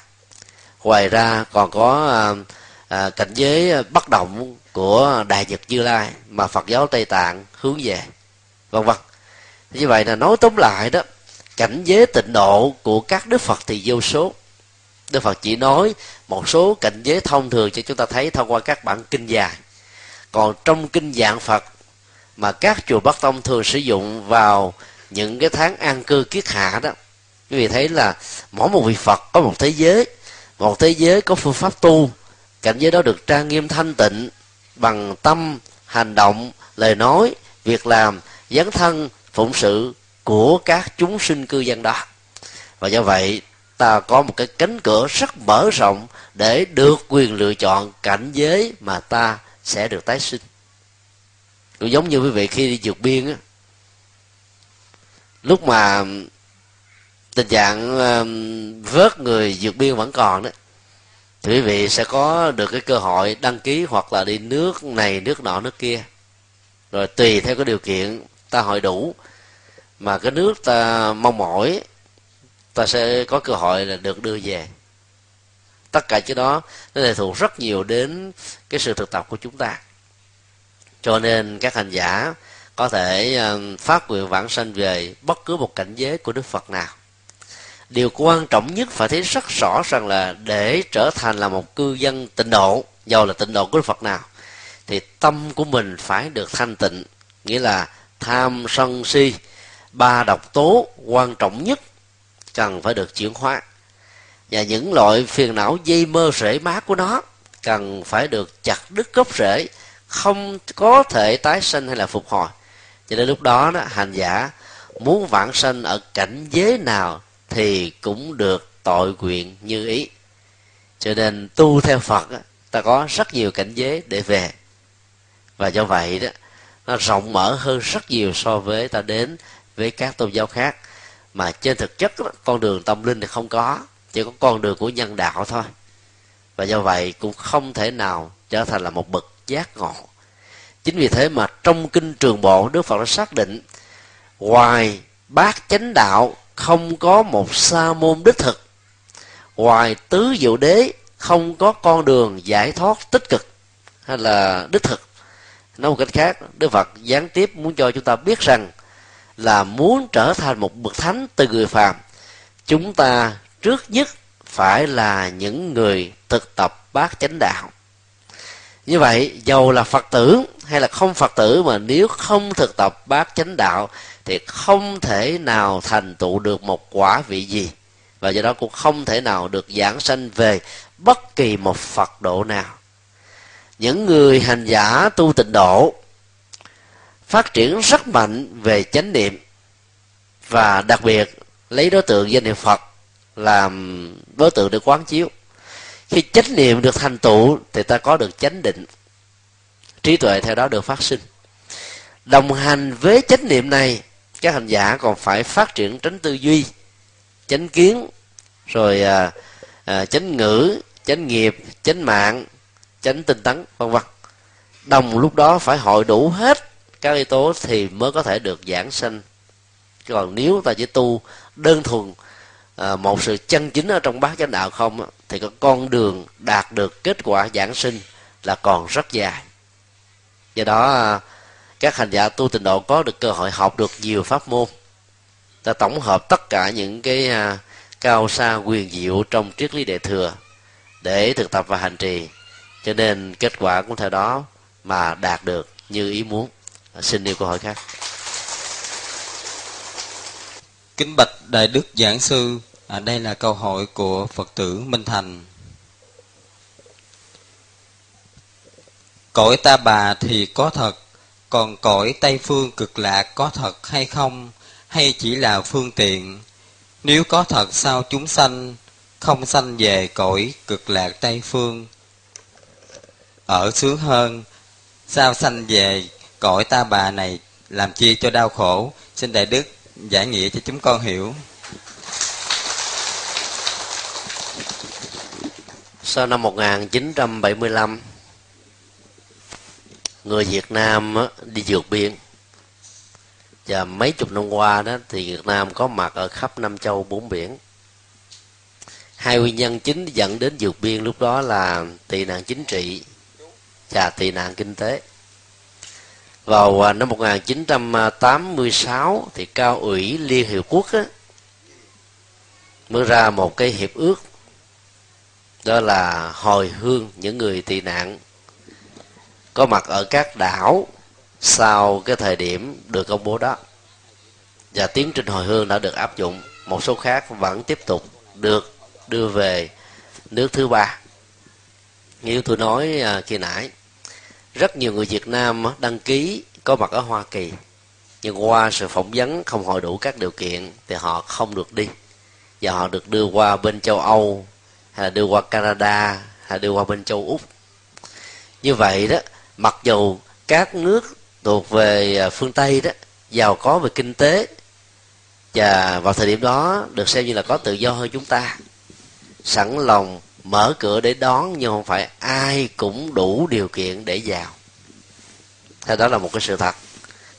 Ngoài ra còn có à, à, cảnh giới bất động của đại nhật như lai mà phật giáo tây tạng hướng về vân vân. Như vậy là nói tóm lại đó cảnh giới tịnh độ của các đức phật thì vô số. Đức phật chỉ nói một số cảnh giới thông thường cho chúng ta thấy thông qua các bản kinh dài còn trong kinh dạng phật, mà các chùa bắc tông thường sử dụng vào những cái tháng an cư kiết hạ đó, quý vị thấy là mỗi một vị phật có một thế giới, một thế giới có phương pháp tu, cảnh giới đó được trang nghiêm thanh tịnh, bằng tâm, hành động, lời nói, việc làm, dấn thân, phụng sự của các chúng sinh cư dân đó. Và do vậy, ta có một cái cánh cửa rất mở rộng để được quyền lựa chọn cảnh giới mà ta sẽ được tái sinh. Cũng giống như quý vị khi đi vượt biên á, lúc mà tình trạng vớt người vượt biên vẫn còn đó, thì quý vị sẽ có được cái cơ hội đăng ký hoặc là đi nước này, nước nọ, nước kia. Rồi tùy theo cái điều kiện ta hội đủ. Mà cái nước ta mong mỏi, ta sẽ có cơ hội là được đưa về tất cả cái đó nó lệ thuộc rất nhiều đến cái sự thực tập của chúng ta. Cho nên các hành giả có thể ờ, phát nguyện vãng sanh về bất cứ một cảnh giới của đức phật nào. Điều quan trọng nhất phải thấy rất rõ rằng là để trở thành là một cư dân tịnh độ, giàu là tịnh độ của đức phật nào, thì tâm của mình phải được thanh tịnh. Nghĩa là tham sân si, ba độc tố quan trọng nhất cần phải được chuyển hóa và những loại phiền não dây mơ rễ má của nó cần phải được chặt đứt gốc rễ không có thể tái sinh hay là phục hồi. Cho nên lúc đó, đó hành giả muốn vãng sanh ở cảnh giới nào thì cũng được tội nguyện như ý. Cho nên tu theo phật ta có rất nhiều cảnh giới để về. Và do vậy đó nó rộng mở hơn rất nhiều so với ta đến với các tôn giáo khác. Mà trên thực chất đó, con đường tâm linh thì không có chỉ có con đường của nhân đạo thôi. Và do vậy cũng không thể nào trở thành là một bậc giác ngộ. Chính vì thế mà trong kinh trường bộ, đức phật đã xác định ngoài bát chánh đạo không có một sa môn đích thực, ngoài tứ diệu đế không có con đường giải thoát tích cực hay là đích thực. Nói một cách khác, đức phật gián tiếp muốn cho chúng ta biết rằng là muốn trở thành một bậc thánh từ người phàm, chúng ta trước nhất phải là những người thực tập bát chánh đạo. Như vậy, dầu là phật tử hay là không phật tử mà nếu không thực tập bát chánh đạo thì không thể nào thành tựu được một quả vị gì. Và do đó cũng không thể nào được giảng sanh về bất kỳ một phật độ nào. Những người hành giả tu tịnh độ phát triển rất mạnh về chánh niệm và đặc biệt lấy đối tượng danh hiệu phật làm đối tượng để quán chiếu. Khi chánh niệm được thành tựu thì ta có được chánh định trí tuệ theo đó được phát sinh. Đồng hành với chánh niệm này các hành giả còn phải phát triển tránh tư duy chánh kiến rồi à, à, chánh ngữ chánh nghiệp chánh mạng chánh tinh tấn vân vân. Đồng lúc đó phải hội đủ hết các yếu tố thì mới có thể được giảng sanh. Còn nếu ta chỉ tu đơn thuần à, một sự chân chính ở trong bát chánh đạo không thì có con đường đạt được kết quả giảng sinh là còn rất dài. Do đó ờ, các hành giả tu tịnh độ có được cơ hội học được nhiều pháp môn ta tổng hợp tất cả những cái à, cao xa quyền diệu trong triết lý đệ thừa để thực tập và hành trì. Cho nên kết quả cũng theo đó mà đạt được như ý muốn. Xin yêu câu hỏi khác. Kính bạch đại đức giảng sư à, đây là câu hỏi của phật tử minh thành. Cõi ta bà thì có thật còn cõi tây phương cực lạc có thật hay không? Hay chỉ là phương tiện? Nếu có thật sao chúng sanh không sanh về cõi cực lạc tây phương? Ở sướng hơn sao sanh về cõi ta bà này làm chi cho đau khổ? Xin đại đức giải nghĩa cho chúng con hiểu. Sau năm 1975 người Việt Nam đi vượt biên và mấy chục năm qua đó thì Việt Nam có mặt ở khắp năm châu bốn biển. Hai nguyên nhân chính dẫn đến vượt biên lúc đó là tị nạn chính trị và tị nạn kinh tế. Vào à, năm 1986 thì cao ủy Liên Hiệp Quốc á, mới ra một cái hiệp ước đó là hồi hương những người tị nạn. Có mặt ở các đảo sau cái thời điểm được công bố đó. Và tiến trình hồi hương đã được áp dụng. Một số khác vẫn tiếp tục được đưa về nước thứ ba. Như tôi nói à, khi nãy, rất nhiều người Việt Nam đăng ký có mặt ở Hoa Kỳ. Nhưng qua sự phỏng vấn không hội đủ các điều kiện thì họ không được đi. Và họ được đưa qua bên châu Âu hay là đưa qua Canada, hay đưa qua bên châu Úc. Như vậy đó, mặc dù các nước thuộc về à, phương Tây đó, giàu có về kinh tế, và vào thời điểm đó được xem như là có tự do hơn chúng ta, sẵn lòng mở cửa để đón nhưng không phải ai cũng đủ điều kiện để vào. Thế đó là một cái sự thật.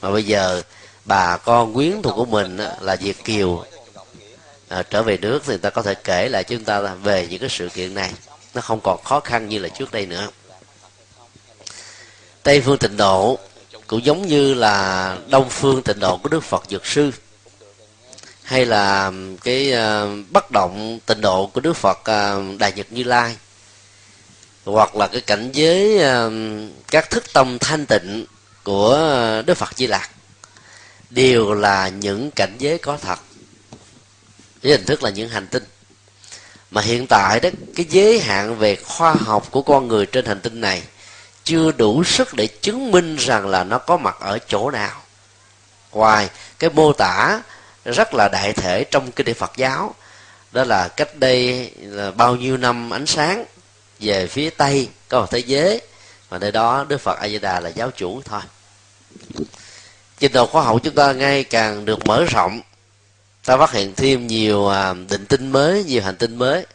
Mà bây giờ bà con quyến thuộc của mình là việt kiều à, trở về nước thì người ta có thể kể lại chúng ta về những cái sự kiện này. Nó không còn khó khăn như là trước đây nữa. Tây phương tịnh độ cũng giống như là đông phương tịnh độ của đức phật dược sư hay là cái ờ, uh, bất động tịnh độ của đức phật ờ, uh, đại nhật như lai hoặc là cái cảnh giới uh, các thức tâm thanh tịnh của đức phật di lạc đều là những cảnh giới có thật với hình thức là những hành tinh. Mà hiện tại đó, cái giới hạn về khoa học của con người trên hành tinh này chưa đủ sức để chứng minh rằng là nó có mặt ở chỗ nào. Ngoài, cái mô tả rất là đại thể trong kinh địa Phật giáo, đó là cách đây là bao nhiêu năm ánh sáng về phía tây, có một thế giới và nơi đó Đức Phật A Di Đà là giáo chủ thôi. Trình độ khoa học chúng ta ngày càng được mở rộng ta phát hiện thêm nhiều à, định tinh mới, nhiều hành tinh mới.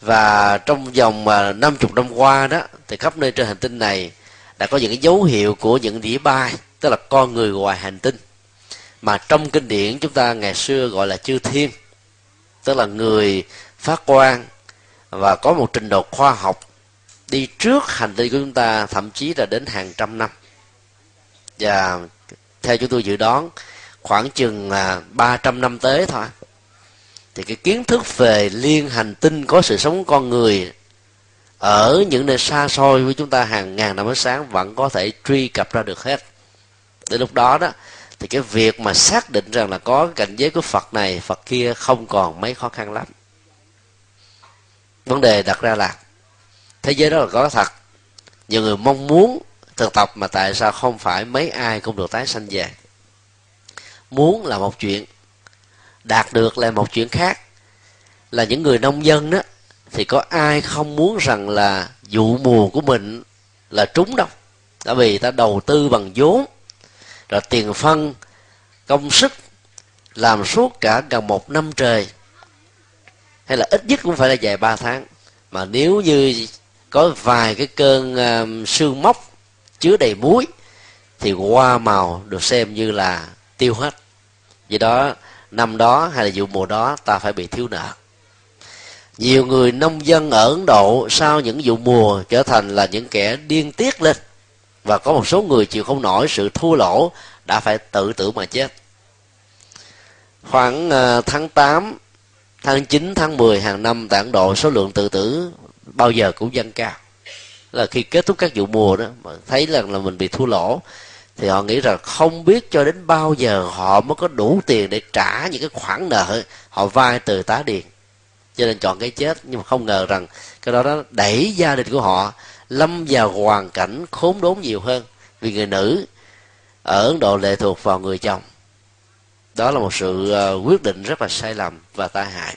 Và trong vòng à, năm chục năm qua đó, thì khắp nơi trên hành tinh này đã có những cái dấu hiệu của những đĩa bay tức là con người ngoài hành tinh. Mà trong kinh điển chúng ta ngày xưa gọi là chư thiên, tức là người phát quan và có một trình độ khoa học đi trước hành tinh của chúng ta, thậm chí là đến hàng trăm năm. Và theo chúng tôi dự đoán khoảng chừng là 300 năm tới thôi. Thì cái kiến thức về liên hành tinh có sự sống con người ở những nơi xa xôi với chúng ta hàng ngàn năm ánh sáng vẫn có thể truy cập ra được hết. Đến lúc đó đó, thì cái việc mà xác định rằng là có cảnh giới của phật này, phật kia không còn mấy khó khăn lắm. Vấn đề đặt ra là, thế giới đó là có thật. Nhiều người mong muốn thực tập mà tại sao không phải mấy ai cũng được tái sanh về? Muốn là một chuyện đạt được là một chuyện khác. Là những người nông dân đó thì có ai không muốn rằng là vụ mùa của mình là trúng đâu? Tại vì ta đầu tư bằng vốn rồi tiền phân công sức làm suốt cả gần một năm trời. Hay là ít nhất cũng phải là dài ba tháng. Mà nếu như có vài cái cơn uh, sương mốc chứa đầy muối thì hoa màu được xem như là tiêu hết vì đó, năm đó hay là vụ mùa đó, ta phải bị thiếu nợ. Nhiều người nông dân ở ấn độ sau những vụ mùa trở thành là những kẻ điên tiết lên. Và có một số người chịu không nổi sự thua lỗ đã phải tự tử mà chết. Khoảng ờ, tháng 8 tháng 9 tháng 10 hàng năm tại Ấn Độ số lượng tự tử bao giờ cũng dâng cao. Là khi kết thúc các vụ mùa đó, mà thấy rằng là mình bị thua lỗ thì họ nghĩ rằng không biết cho đến bao giờ họ mới có đủ tiền để trả những cái khoản nợ. Họ vay từ tá điền. Cho nên chọn cái chết. Nhưng mà không ngờ rằng cái đó đó đẩy gia đình của họ lâm vào hoàn cảnh khốn đốn nhiều hơn. Vì người nữ ở ấn độ lệ thuộc vào người chồng. Đó là một sự ờ, quyết định rất là sai lầm và tai hại.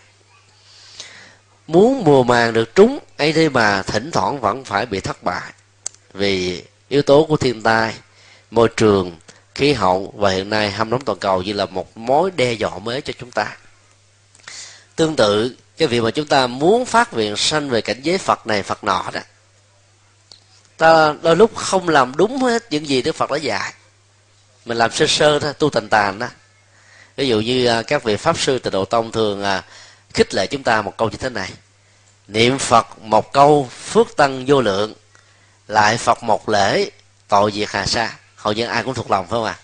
Muốn mùa màng được trúng, ấy thế mà thỉnh thoảng vẫn phải bị thất bại. Vì yếu tố của thiên tai môi trường, khí hậu và hiện nay hâm nóng toàn cầu như là một mối đe dọa mới cho chúng ta. Tương tự, cái việc mà chúng ta muốn phát nguyện sanh về cảnh giới phật này, phật nọ đó, ta đôi lúc không làm đúng hết những gì đức phật đã dạy. Mình làm sơ sơ thôi, tu tành tàn đó. Ví dụ như à, các vị pháp sư từ độ tông thường à, khích lệ chúng ta một câu như thế này. Niệm phật một câu, phước tăng vô lượng, lại phật một lễ, tội diệt hà sa hầu như ai cũng thuộc lòng, phải không ạ? À?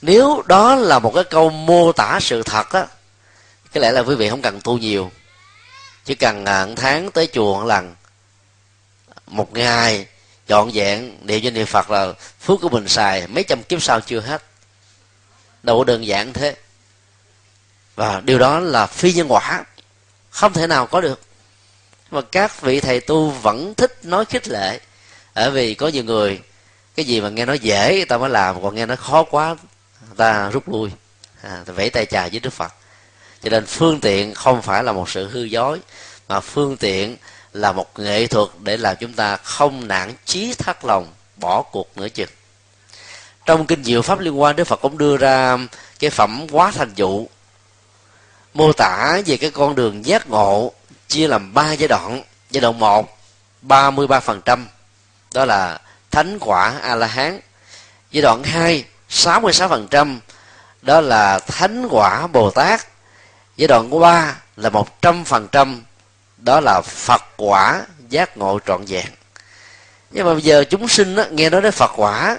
nếu đó là một cái câu mô tả sự thật á cái lẽ là quý vị không cần tu nhiều. Chỉ cần à, một tháng tới chùa một lần, một ngày trọn vẹn niệm cho niệm phật là phước của mình xài, mấy trăm kiếp sau chưa hết. Đâu có đơn giản thế. Và điều đó là phi nhân quả, không thể nào có được. Mà các vị thầy tu vẫn thích nói khích lệ, bởi vì có nhiều người cái gì mà nghe nó dễ ta mới làm còn nghe nó khó quá ta rút lui. À, ta vẫy tay chào với đức phật. Cho nên phương tiện không phải là một sự hư dối mà phương tiện là một nghệ thuật để làm chúng ta không nản chí thắt lòng bỏ cuộc nữa chừng. Trong kinh diệu pháp liên quan đức phật cũng đưa ra cái phẩm quá thành dụ. Mô tả về cái con đường giác ngộ chia làm ba giai đoạn. Giai đoạn một ba mươi ba phần trăm. Đó là thánh quả a la hán giai đoạn hai sáu mươi sáu phần trăm đó là thánh quả bồ tát giai đoạn của ba là một trăm phần trăm đó là phật quả giác ngộ trọn vẹn. Nhưng mà bây giờ chúng sinh đó, nghe nói đến phật quả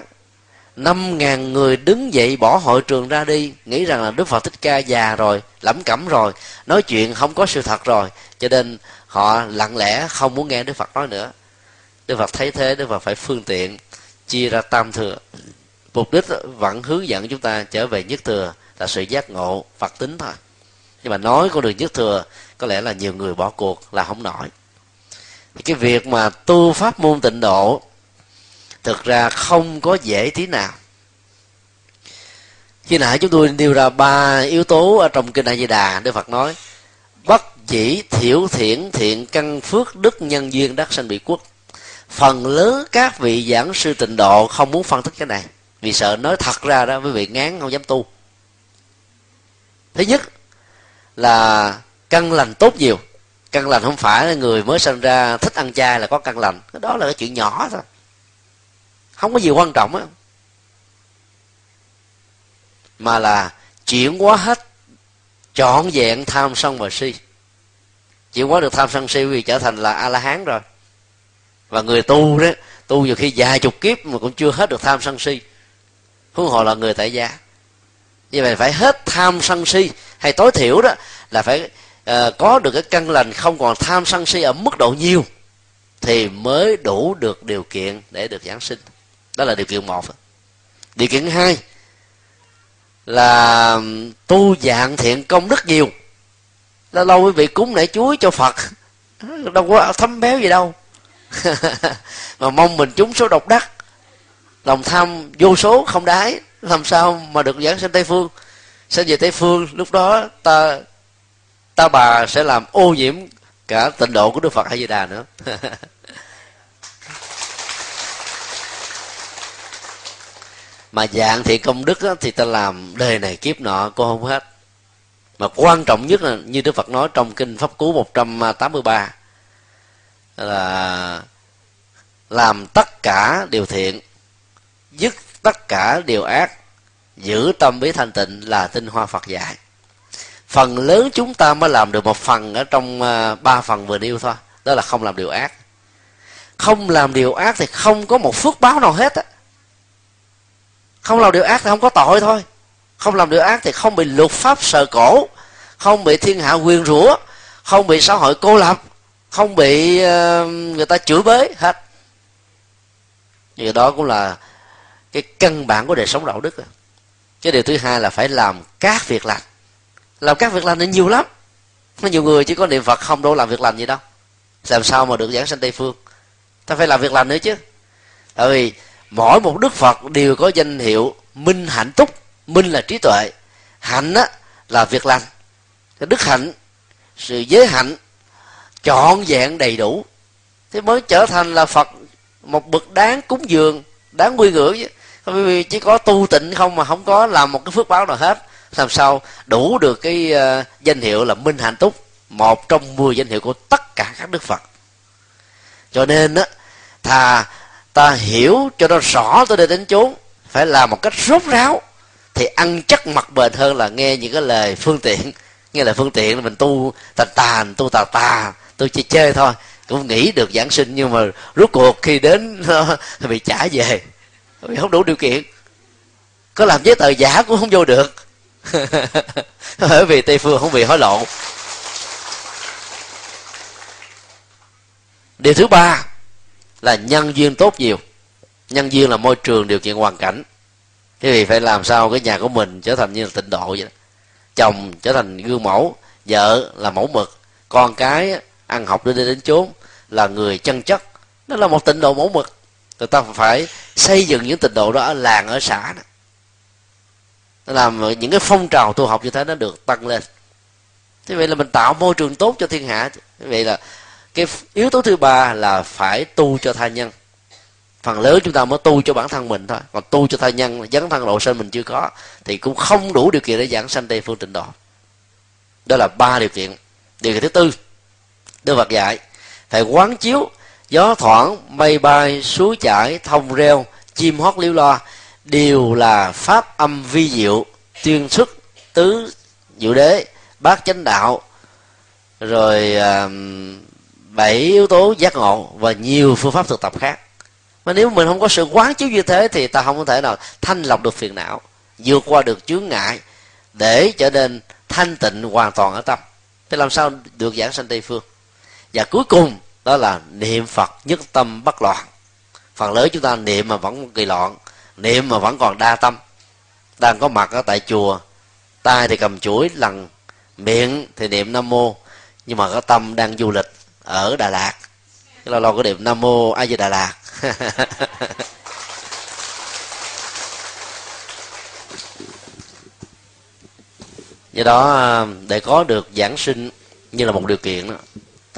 năm ngàn người đứng dậy bỏ hội trường ra đi nghĩ rằng là đức phật thích ca già rồi lẩm cẩm rồi nói chuyện không có sự thật rồi cho nên họ lặng lẽ không muốn nghe đức phật nói nữa đức phật thấy thế, đức phật phải phương tiện, chia ra tam thừa. Mục đích vẫn hướng dẫn chúng ta trở về nhất thừa là sự giác ngộ, phật tính thôi. Nhưng mà nói con đường nhất thừa, có lẽ là nhiều người bỏ cuộc là không nổi. Thì cái việc mà tu pháp môn tịnh độ, thực ra không có dễ tí nào. Khi nãy chúng tôi nêu ra ba yếu tố ở trong kinh a di đà, đức phật nói, bất chỉ thiểu thiện thiện căn phước đức nhân duyên đắc sanh bị quốc phần lớn các vị giảng sư tịnh độ không muốn phân tích cái này. Vì sợ nói thật ra đó, quý vị ngán không dám tu. Thứ nhất là căn lành tốt nhiều. Căn lành không phải là người mới sinh ra thích ăn chay là có căn lành. Đó là cái chuyện nhỏ thôi. Không có gì quan trọng á. Mà là chuyển hóa hết, trọn vẹn tham sân và si. Chuyển hóa được tham sân si vì trở thành là a la hán rồi và người tu đó tu nhiều khi vài chục kiếp mà cũng chưa hết được tham sân si. Huống hồ là người tại gia. Như vậy phải hết tham sân si hay tối thiểu đó là phải uh, có được cái căn lành không còn tham sân si ở mức độ nhiều thì mới đủ được điều kiện để được giảng sinh. Đó là điều kiện một. Điều kiện hai là tu dạng thiện công đức nhiều. Lâu lâu quý vị cúng nể chuối cho phật. Đâu có thấm béo gì đâu. mà mong mình trúng số độc đắc. Lòng tham vô số không đáy làm sao mà được giảng sinh tây phương? Sẽ về tây phương lúc đó ta ta bà sẽ làm ô nhiễm cả tịnh độ của đức phật hay di đà nữa. Mà dạng thiện công đức á, thì ta làm đời này kiếp nọ cô không hết. Mà quan trọng nhất là như Đức Phật nói trong kinh pháp cú 183 là làm tất cả điều thiện, dứt tất cả điều ác, giữ tâm bí thanh tịnh là tinh hoa Phật dạy. Phần lớn chúng ta mới làm được một phần ở trong à, ba phần vừa nêu thôi, đó là không làm điều ác. Không làm điều ác thì không có một phước báo nào hết á. Không làm điều ác thì không có tội thôi. Không làm điều ác thì không bị luật pháp sờ cổ, không bị thiên hạ quyền rủa, không bị xã hội cô lập không bị ờ, người ta chửi bới hết. Thì đó cũng là cái căn bản của đời sống đạo đức. Cái điều thứ hai là phải làm các việc lành. Làm các việc lành thì nhiều lắm. Có nhiều người chỉ có niệm phật không đâu làm việc lành gì đâu. Làm sao mà được giảng sanh tây phương? Ta phải làm việc lành nữa chứ. Tại vì mỗi một đức phật đều có danh hiệu minh hạnh túc minh là trí tuệ. Hạnh á, là việc lành. Cái đức hạnh sự giới hạnh trọn vẹn đầy đủ. Thế mới trở thành là phật một bậc đáng cúng dường đáng quy ngưỡng chứ. Bởi vì chỉ có tu tịnh không mà không có làm một cái phước báo nào hết. Làm sao đủ được cái uh, danh hiệu là minh hạnh túc một trong mười danh hiệu của tất cả các đức phật. Cho nên á thà ta hiểu cho nó rõ tôi đây đến chốn phải làm một cách rốt ráo thì ăn chắc mặt bền hơn là nghe những cái lời phương tiện. Nghe là phương tiện mình tu tà tàn tu tà tà tôi chỉ chơi thôi. Cũng nghĩ được giảng sinh nhưng mà rốt cuộc khi đến, bị trả về. Vì không đủ điều kiện. Có làm giấy tờ giả cũng không vô được. Bởi vì tây phương không bị hối lộ. Điều thứ ba là nhân duyên tốt nhiều. Nhân duyên là môi trường điều kiện hoàn cảnh. Cái vì phải làm sao cái nhà của mình trở thành như là tịnh độ vậy đó. chồng trở thành gương mẫu, vợ là mẫu mực, con cái ăn học đến đây đến chốn là người chân chất. Nó là một tịnh độ mẫu mực. Người ta phải xây dựng những tịnh độ đó ở làng, ở xã đó. Làm những cái phong trào tu học như thế nó được tăng lên. Thế vậy là mình tạo môi trường tốt cho thiên hạ. Thế vậy là cái yếu tố thứ ba là phải tu cho tha nhân. Phần lớn chúng ta mới tu cho bản thân mình thôi. Còn tu cho tha nhân, dấn thân lộ sinh mình chưa có, thì cũng không đủ điều kiện để giảng sanh tây phương tịnh độ. Đó là ba điều kiện. Điều kiện thứ tư đức phật dạy phải quán chiếu gió thoảng mây bay suối chảy thông reo chim hót liêu lo đều là pháp âm vi diệu tuyên xuất tứ diệu đế bát chánh đạo. Rồi uh, bảy yếu tố giác ngộ và nhiều phương pháp thực tập khác. Mà nếu mình không có sự quán chiếu như thế thì ta không có thể nào thanh lọc được phiền não vượt qua được chướng ngại để trở nên thanh tịnh hoàn toàn ở tâm. Thế làm sao được giảng sanh tây phương? Và cuối cùng đó là niệm phật nhất tâm bất loạn. Phần lớn chúng ta niệm mà vẫn kỳ loạn niệm mà vẫn còn đa tâm. Đang có mặt ở tại chùa tay thì cầm chuỗi lần miệng thì niệm nam mô. Nhưng mà có tâm đang du lịch ở đà lạt. Lâu lâu có niệm nam mô a di đà lạt. Do đó à, để có được giảng sinh như là một điều kiện đó,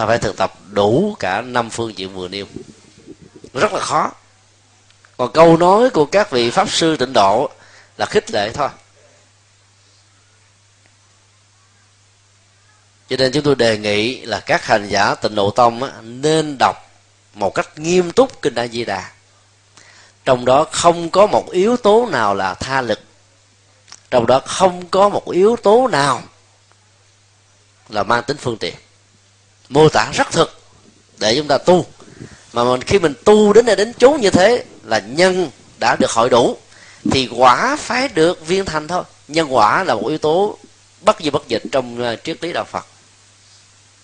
ta phải thực tập đủ cả năm phương diện vừa nêu. Rất là khó. Còn câu nói của các vị pháp sư tịnh độ là khích lệ thôi. Cho nên chúng tôi đề nghị là các hành giả tịnh độ tông á, nên đọc một cách nghiêm túc kinh a di đà. Trong đó không có một yếu tố nào là tha lực. Trong đó không có một yếu tố nào là mang tính phương tiện mô tả rất thực để chúng ta tu. Mà mình khi mình tu đến đây đến chốn như thế là nhân đã được hội đủ thì quả phải được viên thành thôi. Nhân quả là một yếu tố bất di bất dịch trong uh, triết lý đạo phật.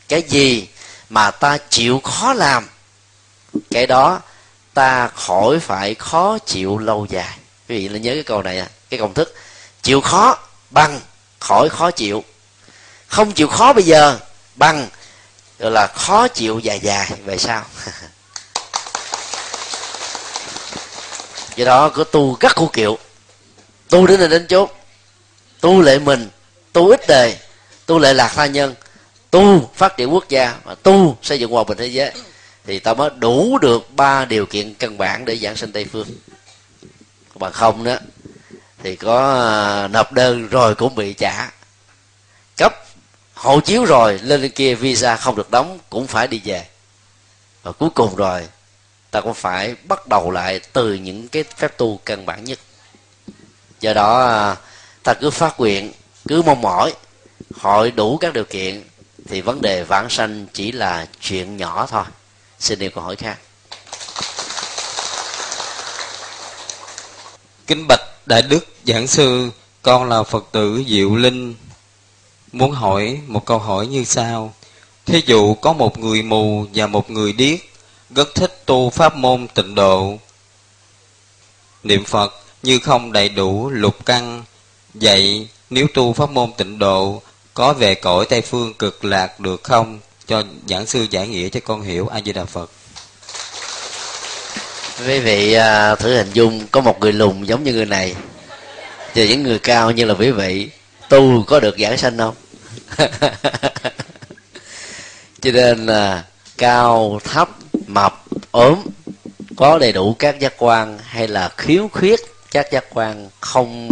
Cái gì mà ta chịu khó làm cái đó ta khỏi phải khó chịu lâu dài. Quý vị là nhớ cái câu này à cái công thức chịu khó bằng khỏi khó chịu. Không chịu khó bây giờ bằng gọi là khó chịu dài dài. Về sau. Do đó cứ tu các khu kiệu. Tu đến nơi đến chốt tu lệ mình. Tu ít đề. Tu lệ lạc tha nhân. Tu phát triển quốc gia. Và tu xây dựng hòa bình thế giới. Thì ta mới đủ được ba điều kiện căn bản để giảng sinh tây phương. Bằng không đó, thì có à, nộp đơn rồi cũng bị trả. Cấp hộ chiếu rồi, lên lên kia visa không được đóng, cũng phải đi về. Và cuối cùng rồi, ta cũng phải bắt đầu lại từ những cái phép tu căn bản nhất. Do đó à, ta cứ phát nguyện, cứ mong mỏi hội đủ các điều kiện, thì vấn đề vãng sanh chỉ là chuyện nhỏ thôi. Xin điều câu hỏi khác. Kính bạch đại đức giảng sư, con là phật tử diệu linh muốn hỏi một câu hỏi như sau. Thí dụ có một người mù và một người điếc, rất thích tu pháp môn tịnh độ. Niệm phật như không đầy đủ lục căn, vậy nếu tu pháp môn tịnh độ, có về cõi tây phương cực lạc được không? Cho giảng sư giải nghĩa cho con hiểu a di đà phật. Quý vị à, thử hình dung có một người lùn giống như người này thì những người cao như là quý vị, tu có được giảng sanh không? cho nên là cao thấp mập ốm có đầy đủ các giác quan hay là khiếu khuyết các giác quan không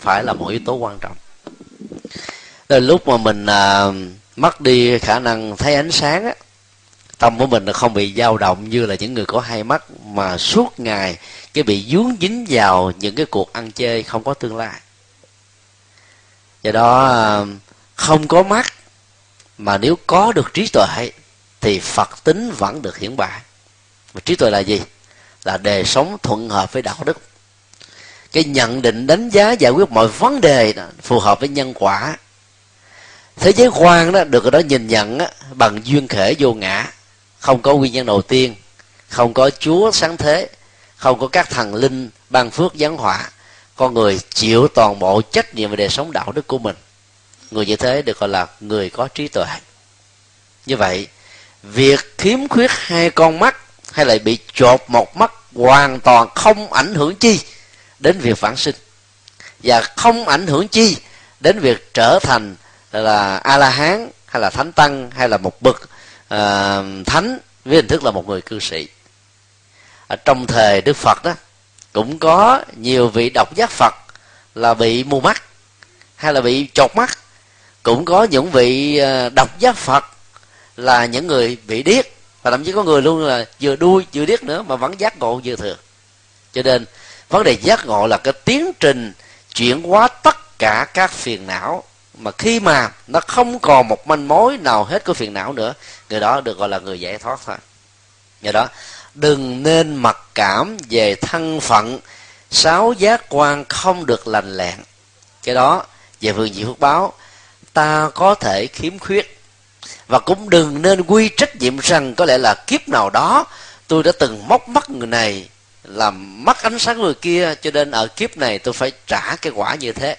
phải là một yếu tố quan trọng. Đến lúc mà mình à, mất đi khả năng thấy ánh sáng á tâm của mình là không bị dao động như là những người có hai mắt mà suốt ngày cái bị dướng dính vào những cái cuộc ăn chơi không có tương lai. Do đó à, không có mắt mà nếu có được trí tuệ thì phật tính vẫn được hiển bày. Và trí tuệ là gì? Là đề sống thuận hợp với đạo đức. Cái nhận định đánh giá giải quyết mọi vấn đề đó, phù hợp với nhân quả. Thế giới quan đó được ở đó nhìn nhận á, bằng duyên khể vô ngã. Không có nguyên nhân đầu tiên không có chúa sáng thế không có các thần linh ban phước giáng họa. Con người chịu toàn bộ trách nhiệm về đời sống đạo đức của mình người như thế được gọi là người có trí tuệ. Như vậy việc khiếm khuyết hai con mắt hay là bị chột một mắt hoàn toàn không ảnh hưởng chi đến việc phản sinh. Và không ảnh hưởng chi đến việc trở thành là a la hán hay là thánh tăng hay là một bậc uh, thánh với hình thức là một người cư sĩ. Ở trong thời đức phật đó cũng có nhiều vị độc giác phật là bị mù mắt hay là bị chột mắt cũng có những vị ờ, độc giác phật là những người bị điếc. Và thậm chí có người luôn là vừa đuôi, vừa điếc nữa mà vẫn giác ngộ vừa thừa cho nên, vấn đề giác ngộ là cái tiến trình chuyển hóa tất cả các phiền não. Mà khi mà nó không còn một manh mối nào hết của phiền não nữa, người đó được gọi là người giải thoát thôi. Do đó, đừng nên mặc cảm về thân phận. Sáu giác quan không được lành lẹn. Cái đó, về phương diện phước báo ta có thể khiếm khuyết. Và cũng đừng nên quy trách nhiệm rằng có lẽ là kiếp nào đó tôi đã từng móc mắt người này làm mất ánh sáng người kia, cho nên ở kiếp này tôi phải trả cái quả như thế.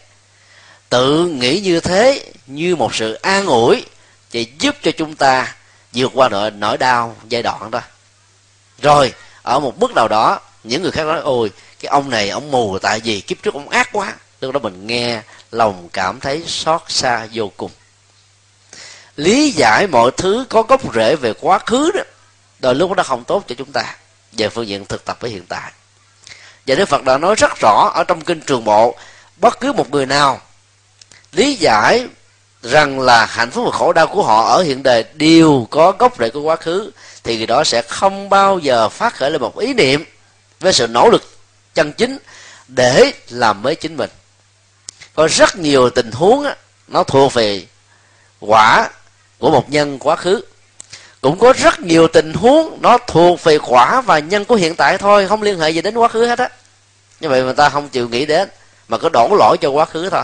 Tự nghĩ như thế, như một sự an ủi để giúp cho chúng ta vượt qua nỗi nỗi đau giai đoạn đó. Rồi, ở một bước nào đó, những người khác nói, ôi, cái ông này, ông mù, tại vì kiếp trước ông ác quá. Lúc đó mình nghe lòng cảm thấy xót xa vô cùng. Lý giải mọi thứ có gốc rễ về quá khứ đó, đôi lúc nó không tốt cho chúng ta, về phương diện thực tập với hiện tại. Và đức phật đã nói rất rõ ở trong kinh trường bộ bất cứ một người nào lý giải rằng là hạnh phúc và khổ đau của họ ở hiện đời đều có gốc rễ của quá khứ, thì người đó sẽ không bao giờ phát khởi lên một ý niệm với sự nỗ lực chân chính để làm mới chính mình có rất nhiều tình huống á, nó thuộc về quả của một nhân quá khứ. Cũng có rất nhiều tình huống nó thuộc về quả và nhân của hiện tại thôi không liên hệ gì đến quá khứ hết á. Như vậy mà ta không chịu nghĩ đến mà cứ đổ lỗi cho quá khứ thôi.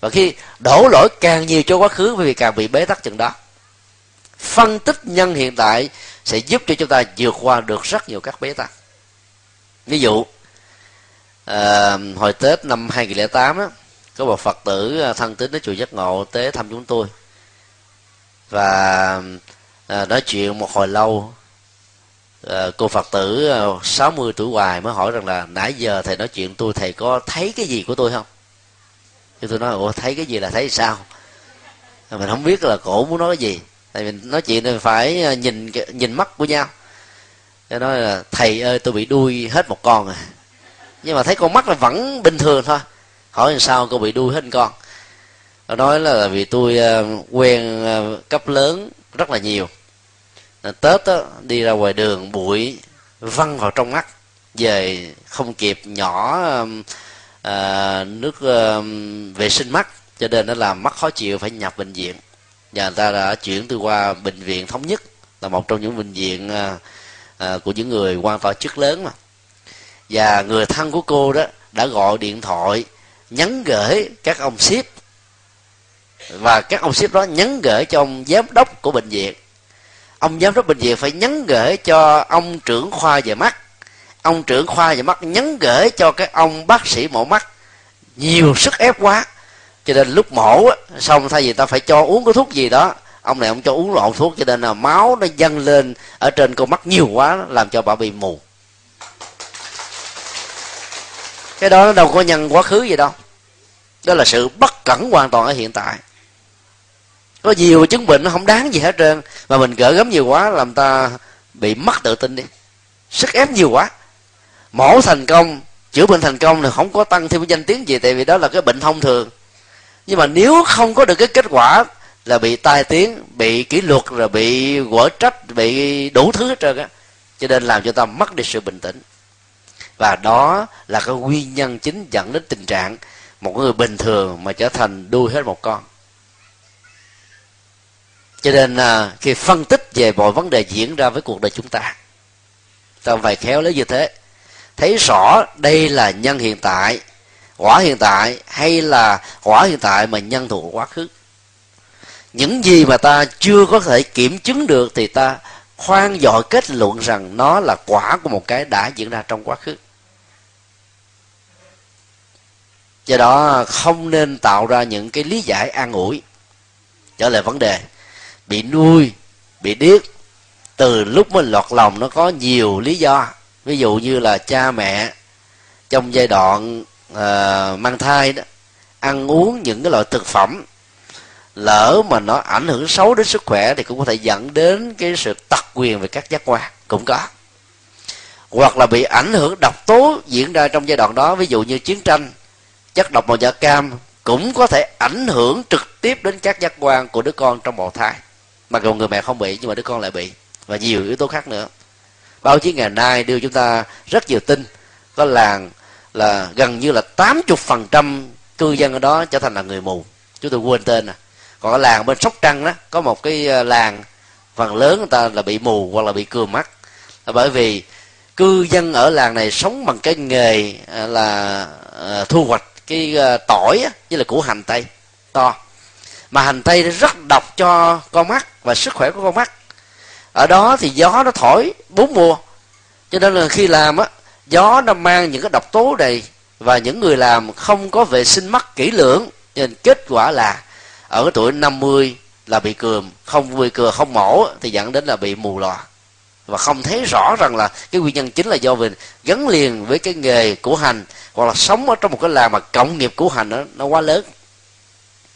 Và khi đổ lỗi càng nhiều cho quá khứ vì càng bị bế tắc chừng đó. Phân tích nhân hiện tại sẽ giúp cho chúng ta vượt qua được rất nhiều các bế tắc. Ví dụ à, hồi tết năm 2008 nghìn có một phật tử à, thân tín đến chùa giác ngộ tới thăm chúng tôi. Và à, nói chuyện một hồi lâu à, cô phật tử à, 60 tuổi hoài mới hỏi rằng là nãy giờ thầy nói chuyện tôi thầy có thấy cái gì của tôi không? Thì tôi nói ủa thấy cái gì là thấy sao? À, mình không biết là cổ muốn nói cái gì. Tại vì nói chuyện thì phải nhìn nhìn mắt của nhau. Cho nói là thầy ơi tôi bị đuôi hết một con rồi. Nhưng mà thấy con mắt là vẫn bình thường thôi hỏi làm sao cô bị đuôi hết con. Nó nói là vì tôi ờ, quen ờ, cấp lớn rất là nhiều. Ờ, Tết đó, đi ra ngoài đường bụi văng vào trong mắt về không kịp nhỏ à, nước à, vệ sinh mắt cho nên nó làm mắt khó chịu phải nhập bệnh viện. Và người ta đã chuyển từ qua bệnh viện thống nhất là một trong những bệnh viện à, à, của những người quan tỏa chức lớn mà. Và người thân của cô đó đã gọi điện thoại nhắn gửi các ông ship. Và các ông ship đó nhắn gửi cho ông giám đốc của bệnh viện. Ông giám đốc bệnh viện phải nhắn gửi cho ông trưởng khoa về mắt. Ông trưởng khoa về mắt nhắn gửi cho cái ông bác sĩ mổ mắt. Nhiều sức ép quá. Cho nên lúc mổ xong thay vì ta phải cho uống cái thuốc gì đó, ông này ông cho uống lộn thuốc cho nên là máu nó dâng lên ở trên con mắt nhiều quá, làm cho bà bị mù. Cái đó nó đâu có nhân quá khứ gì đâu. Đó là sự bất cẩn hoàn toàn ở hiện tại. Có nhiều chứng bệnh nó không đáng gì hết trơn. Mà mình gỡ gấm nhiều quá làm ta bị mất tự tin đi. Sức ép nhiều quá. Mổ thành công, chữa bệnh thành công thì không có tăng thêm danh tiếng gì, tại vì đó là cái bệnh thông thường. Nhưng mà nếu không có được cái kết quả là bị tai tiếng, bị kỷ luật, rồi bị quở trách, bị đủ thứ hết trơn á, cho nên làm cho ta mất đi sự bình tĩnh và đó là cái nguyên nhân chính dẫn đến tình trạng một người bình thường mà trở thành đuôi hết một con. Cho nên à, khi phân tích về mọi vấn đề diễn ra với cuộc đời chúng ta ta phải khéo lấy như thế. Thấy rõ đây là nhân hiện tại, quả hiện tại hay là quả hiện tại mà nhân thuộc quá khứ. Những gì mà ta chưa có thể kiểm chứng được thì ta khoan dội kết luận rằng nó là quả của một cái đã diễn ra trong quá khứ. Do đó không nên tạo ra những cái lý giải an ủi. Trở lại vấn đề bị nuôi bị điếc từ lúc mình lọt lòng nó có nhiều lý do. Ví dụ như là cha mẹ trong giai đoạn uh, mang thai đó ăn uống những cái loại thực phẩm lỡ mà nó ảnh hưởng xấu đến sức khỏe thì cũng có thể dẫn đến cái sự tật quyền về các giác quan. Cũng có. Hoặc là bị ảnh hưởng độc tố diễn ra trong giai đoạn đó ví dụ như chiến tranh chất độc màu da cam cũng có thể ảnh hưởng trực tiếp đến các giác quan của đứa con trong bào thai. Mặc dù người mẹ không bị, nhưng mà đứa con lại bị. Và nhiều yếu tố khác nữa. Báo chí ngày nay đưa chúng ta rất nhiều tin. Có làng là gần như là 80% cư dân ở đó trở thành là người mù. Chúng tôi quên tên à. Còn ở làng bên sóc trăng đó, có một cái ờ, làng phần lớn người ta là bị mù hoặc là bị cưa mắt. Là bởi vì cư dân ở làng này sống bằng cái nghề ờ, là ờ, thu hoạch cái uh, tỏi á, với là củ hành tây. To. Mà hành tây rất độc cho con mắt và sức khỏe của con mắt. Ở đó thì gió nó thổi bốn mùa. Cho nên là khi làm á gió nó mang những cái độc tố này và những người làm không có vệ sinh mắt kỹ lưỡng. Nên kết quả là ở cái tuổi 50 là bị cườm không bị cừa không mổ thì dẫn đến là bị mù lòa và không thấy rõ rằng là cái nguyên nhân chính là do mình gắn liền với cái nghề của hành hoặc là sống ở trong một cái làng mà cộng nghiệp của hành nó, nó quá lớn.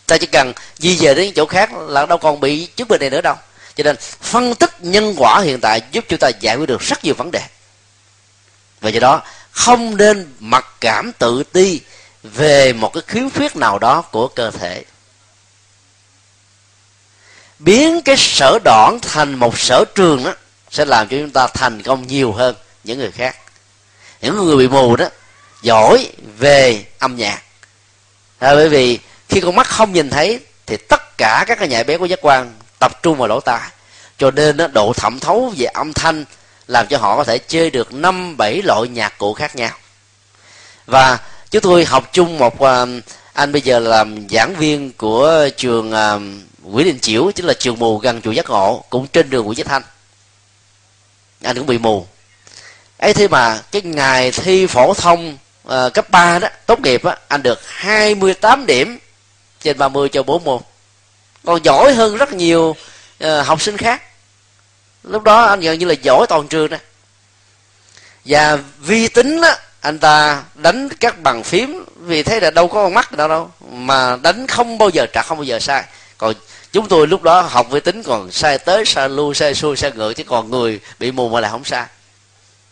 Ta chỉ cần di về đến chỗ khác là đâu còn bị chứng bệnh này nữa đâu. Cho nên phân tích nhân quả hiện tại giúp chúng ta giải quyết được rất nhiều vấn đề. Và do đó không nên mặc cảm tự ti về một cái khiếm khuyết nào đó của cơ thể. Biến cái sở đoạn thành một sở trường đó sẽ làm cho chúng ta thành công nhiều hơn những người khác. Những người bị mù đó giỏi về âm nhạc. À, bởi vì khi con mắt không nhìn thấy thì tất cả các cái nhạy bé của giác quan tập trung vào lỗ tai. Cho nên đó, độ thẩm thấu về âm thanh làm cho họ có thể chơi được năm bảy loại nhạc cụ khác nhau. Và chúng tôi học chung một à, anh bây giờ làm giảng viên của trường à, Nguyễn Đình Chiểu chính là trường mù gần chùa Giác Ngộ cũng trên đường Nguyễn Chí Thanh anh cũng bị mù. Ấy thế mà cái ngày thi phổ thông uh, cấp 3 đó tốt nghiệp á anh được 28 điểm trên 30 cho bốn môn. Còn giỏi hơn rất nhiều uh, học sinh khác. Lúc đó anh gần như là giỏi toàn trường đó. Và vi tính á anh ta đánh các bằng phím vì thế là đâu có con mắt đâu đâu mà đánh không bao giờ trả không bao giờ sai. Còn chúng tôi lúc đó học vi tính còn sai tới sai lui sai xuôi sai ngược chứ còn người bị mù mà lại không sai.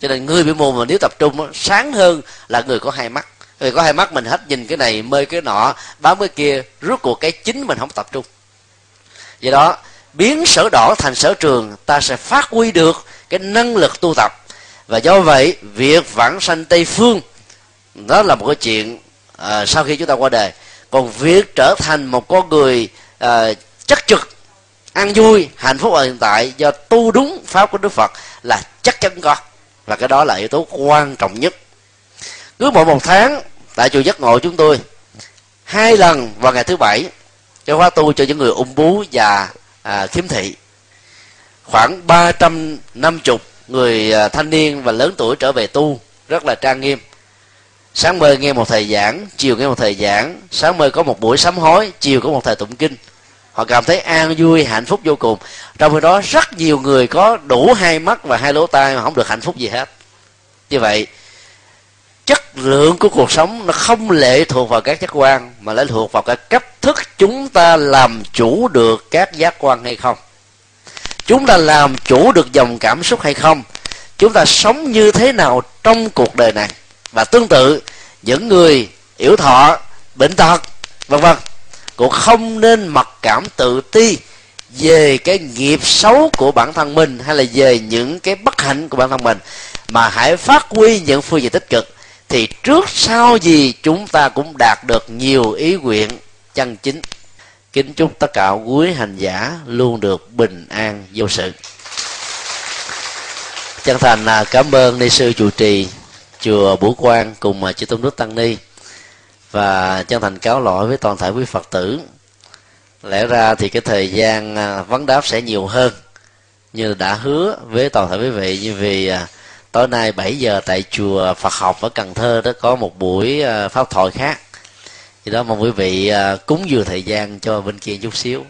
Cho nên người bị mù mà nếu tập trung sáng hơn là người có hai mắt. Người có hai mắt mình hết nhìn cái này mê cái nọ bám cái kia rút cuộc cái chính mình không tập trung. Do đó biến sở đỏ thành sở trường ta sẽ phát huy được cái năng lực tu tập. Và do vậy việc vãng sanh tây phương đó là một cái chuyện à, sau khi chúng ta qua đời. Còn việc trở thành một con người à, chắc trực ăn vui hạnh phúc ở hiện tại do tu đúng pháp của đức phật là chắc chắn có. Và cái đó là yếu tố quan trọng nhất. Cứ mỗi một tháng tại chùa giác ngộ chúng tôi hai lần vào ngày thứ bảy cho khóa tu cho những người ung bú và à, khiếm thị. Khoảng ba trăm năm chục người à, thanh niên và lớn tuổi trở về tu rất là trang nghiêm. Sáng mơ nghe một thầy giảng chiều nghe một thầy giảng sáng mơ có một buổi sám hối chiều có một thầy tụng kinh họ cảm thấy an vui, hạnh phúc vô cùng. Trong khi đó, rất nhiều người có đủ hai mắt và hai lỗ tai mà không được hạnh phúc gì hết. Như vậy, chất lượng của cuộc sống nó không lệ thuộc vào các giác quan, mà lệ thuộc vào cái cách thức chúng ta làm chủ được các giác quan hay không. Chúng ta làm chủ được dòng cảm xúc hay không? Chúng ta sống như thế nào trong cuộc đời này? Và tương tự, những người yếu thọ, bệnh tật, vân vân cũng không nên mặc cảm tự ti về cái nghiệp xấu của bản thân mình hay là về những cái bất hạnh của bản thân mình, mà hãy phát huy những phương diện tích cực thì trước sau gì chúng ta cũng đạt được nhiều ý nguyện chân chính. Kính chúc tất cả quý hành giả luôn được bình an vô sự. Chân thành à, cảm ơn ni sư chủ trì chùa Bửu Quang cùng à, chư tôn đức tăng ni và chân thành cáo lỗi với toàn thể quý phật tử. Lẽ ra thì cái thời gian à, vấn đáp sẽ nhiều hơn như đã hứa với toàn thể quý vị. Như vì à, tối nay 7 giờ tại chùa Phật học ở Cần Thơ đó có một buổi à, pháp thoại khác. Thì đó mong quý vị cúng dường thời gian cho bên kia chút xíu.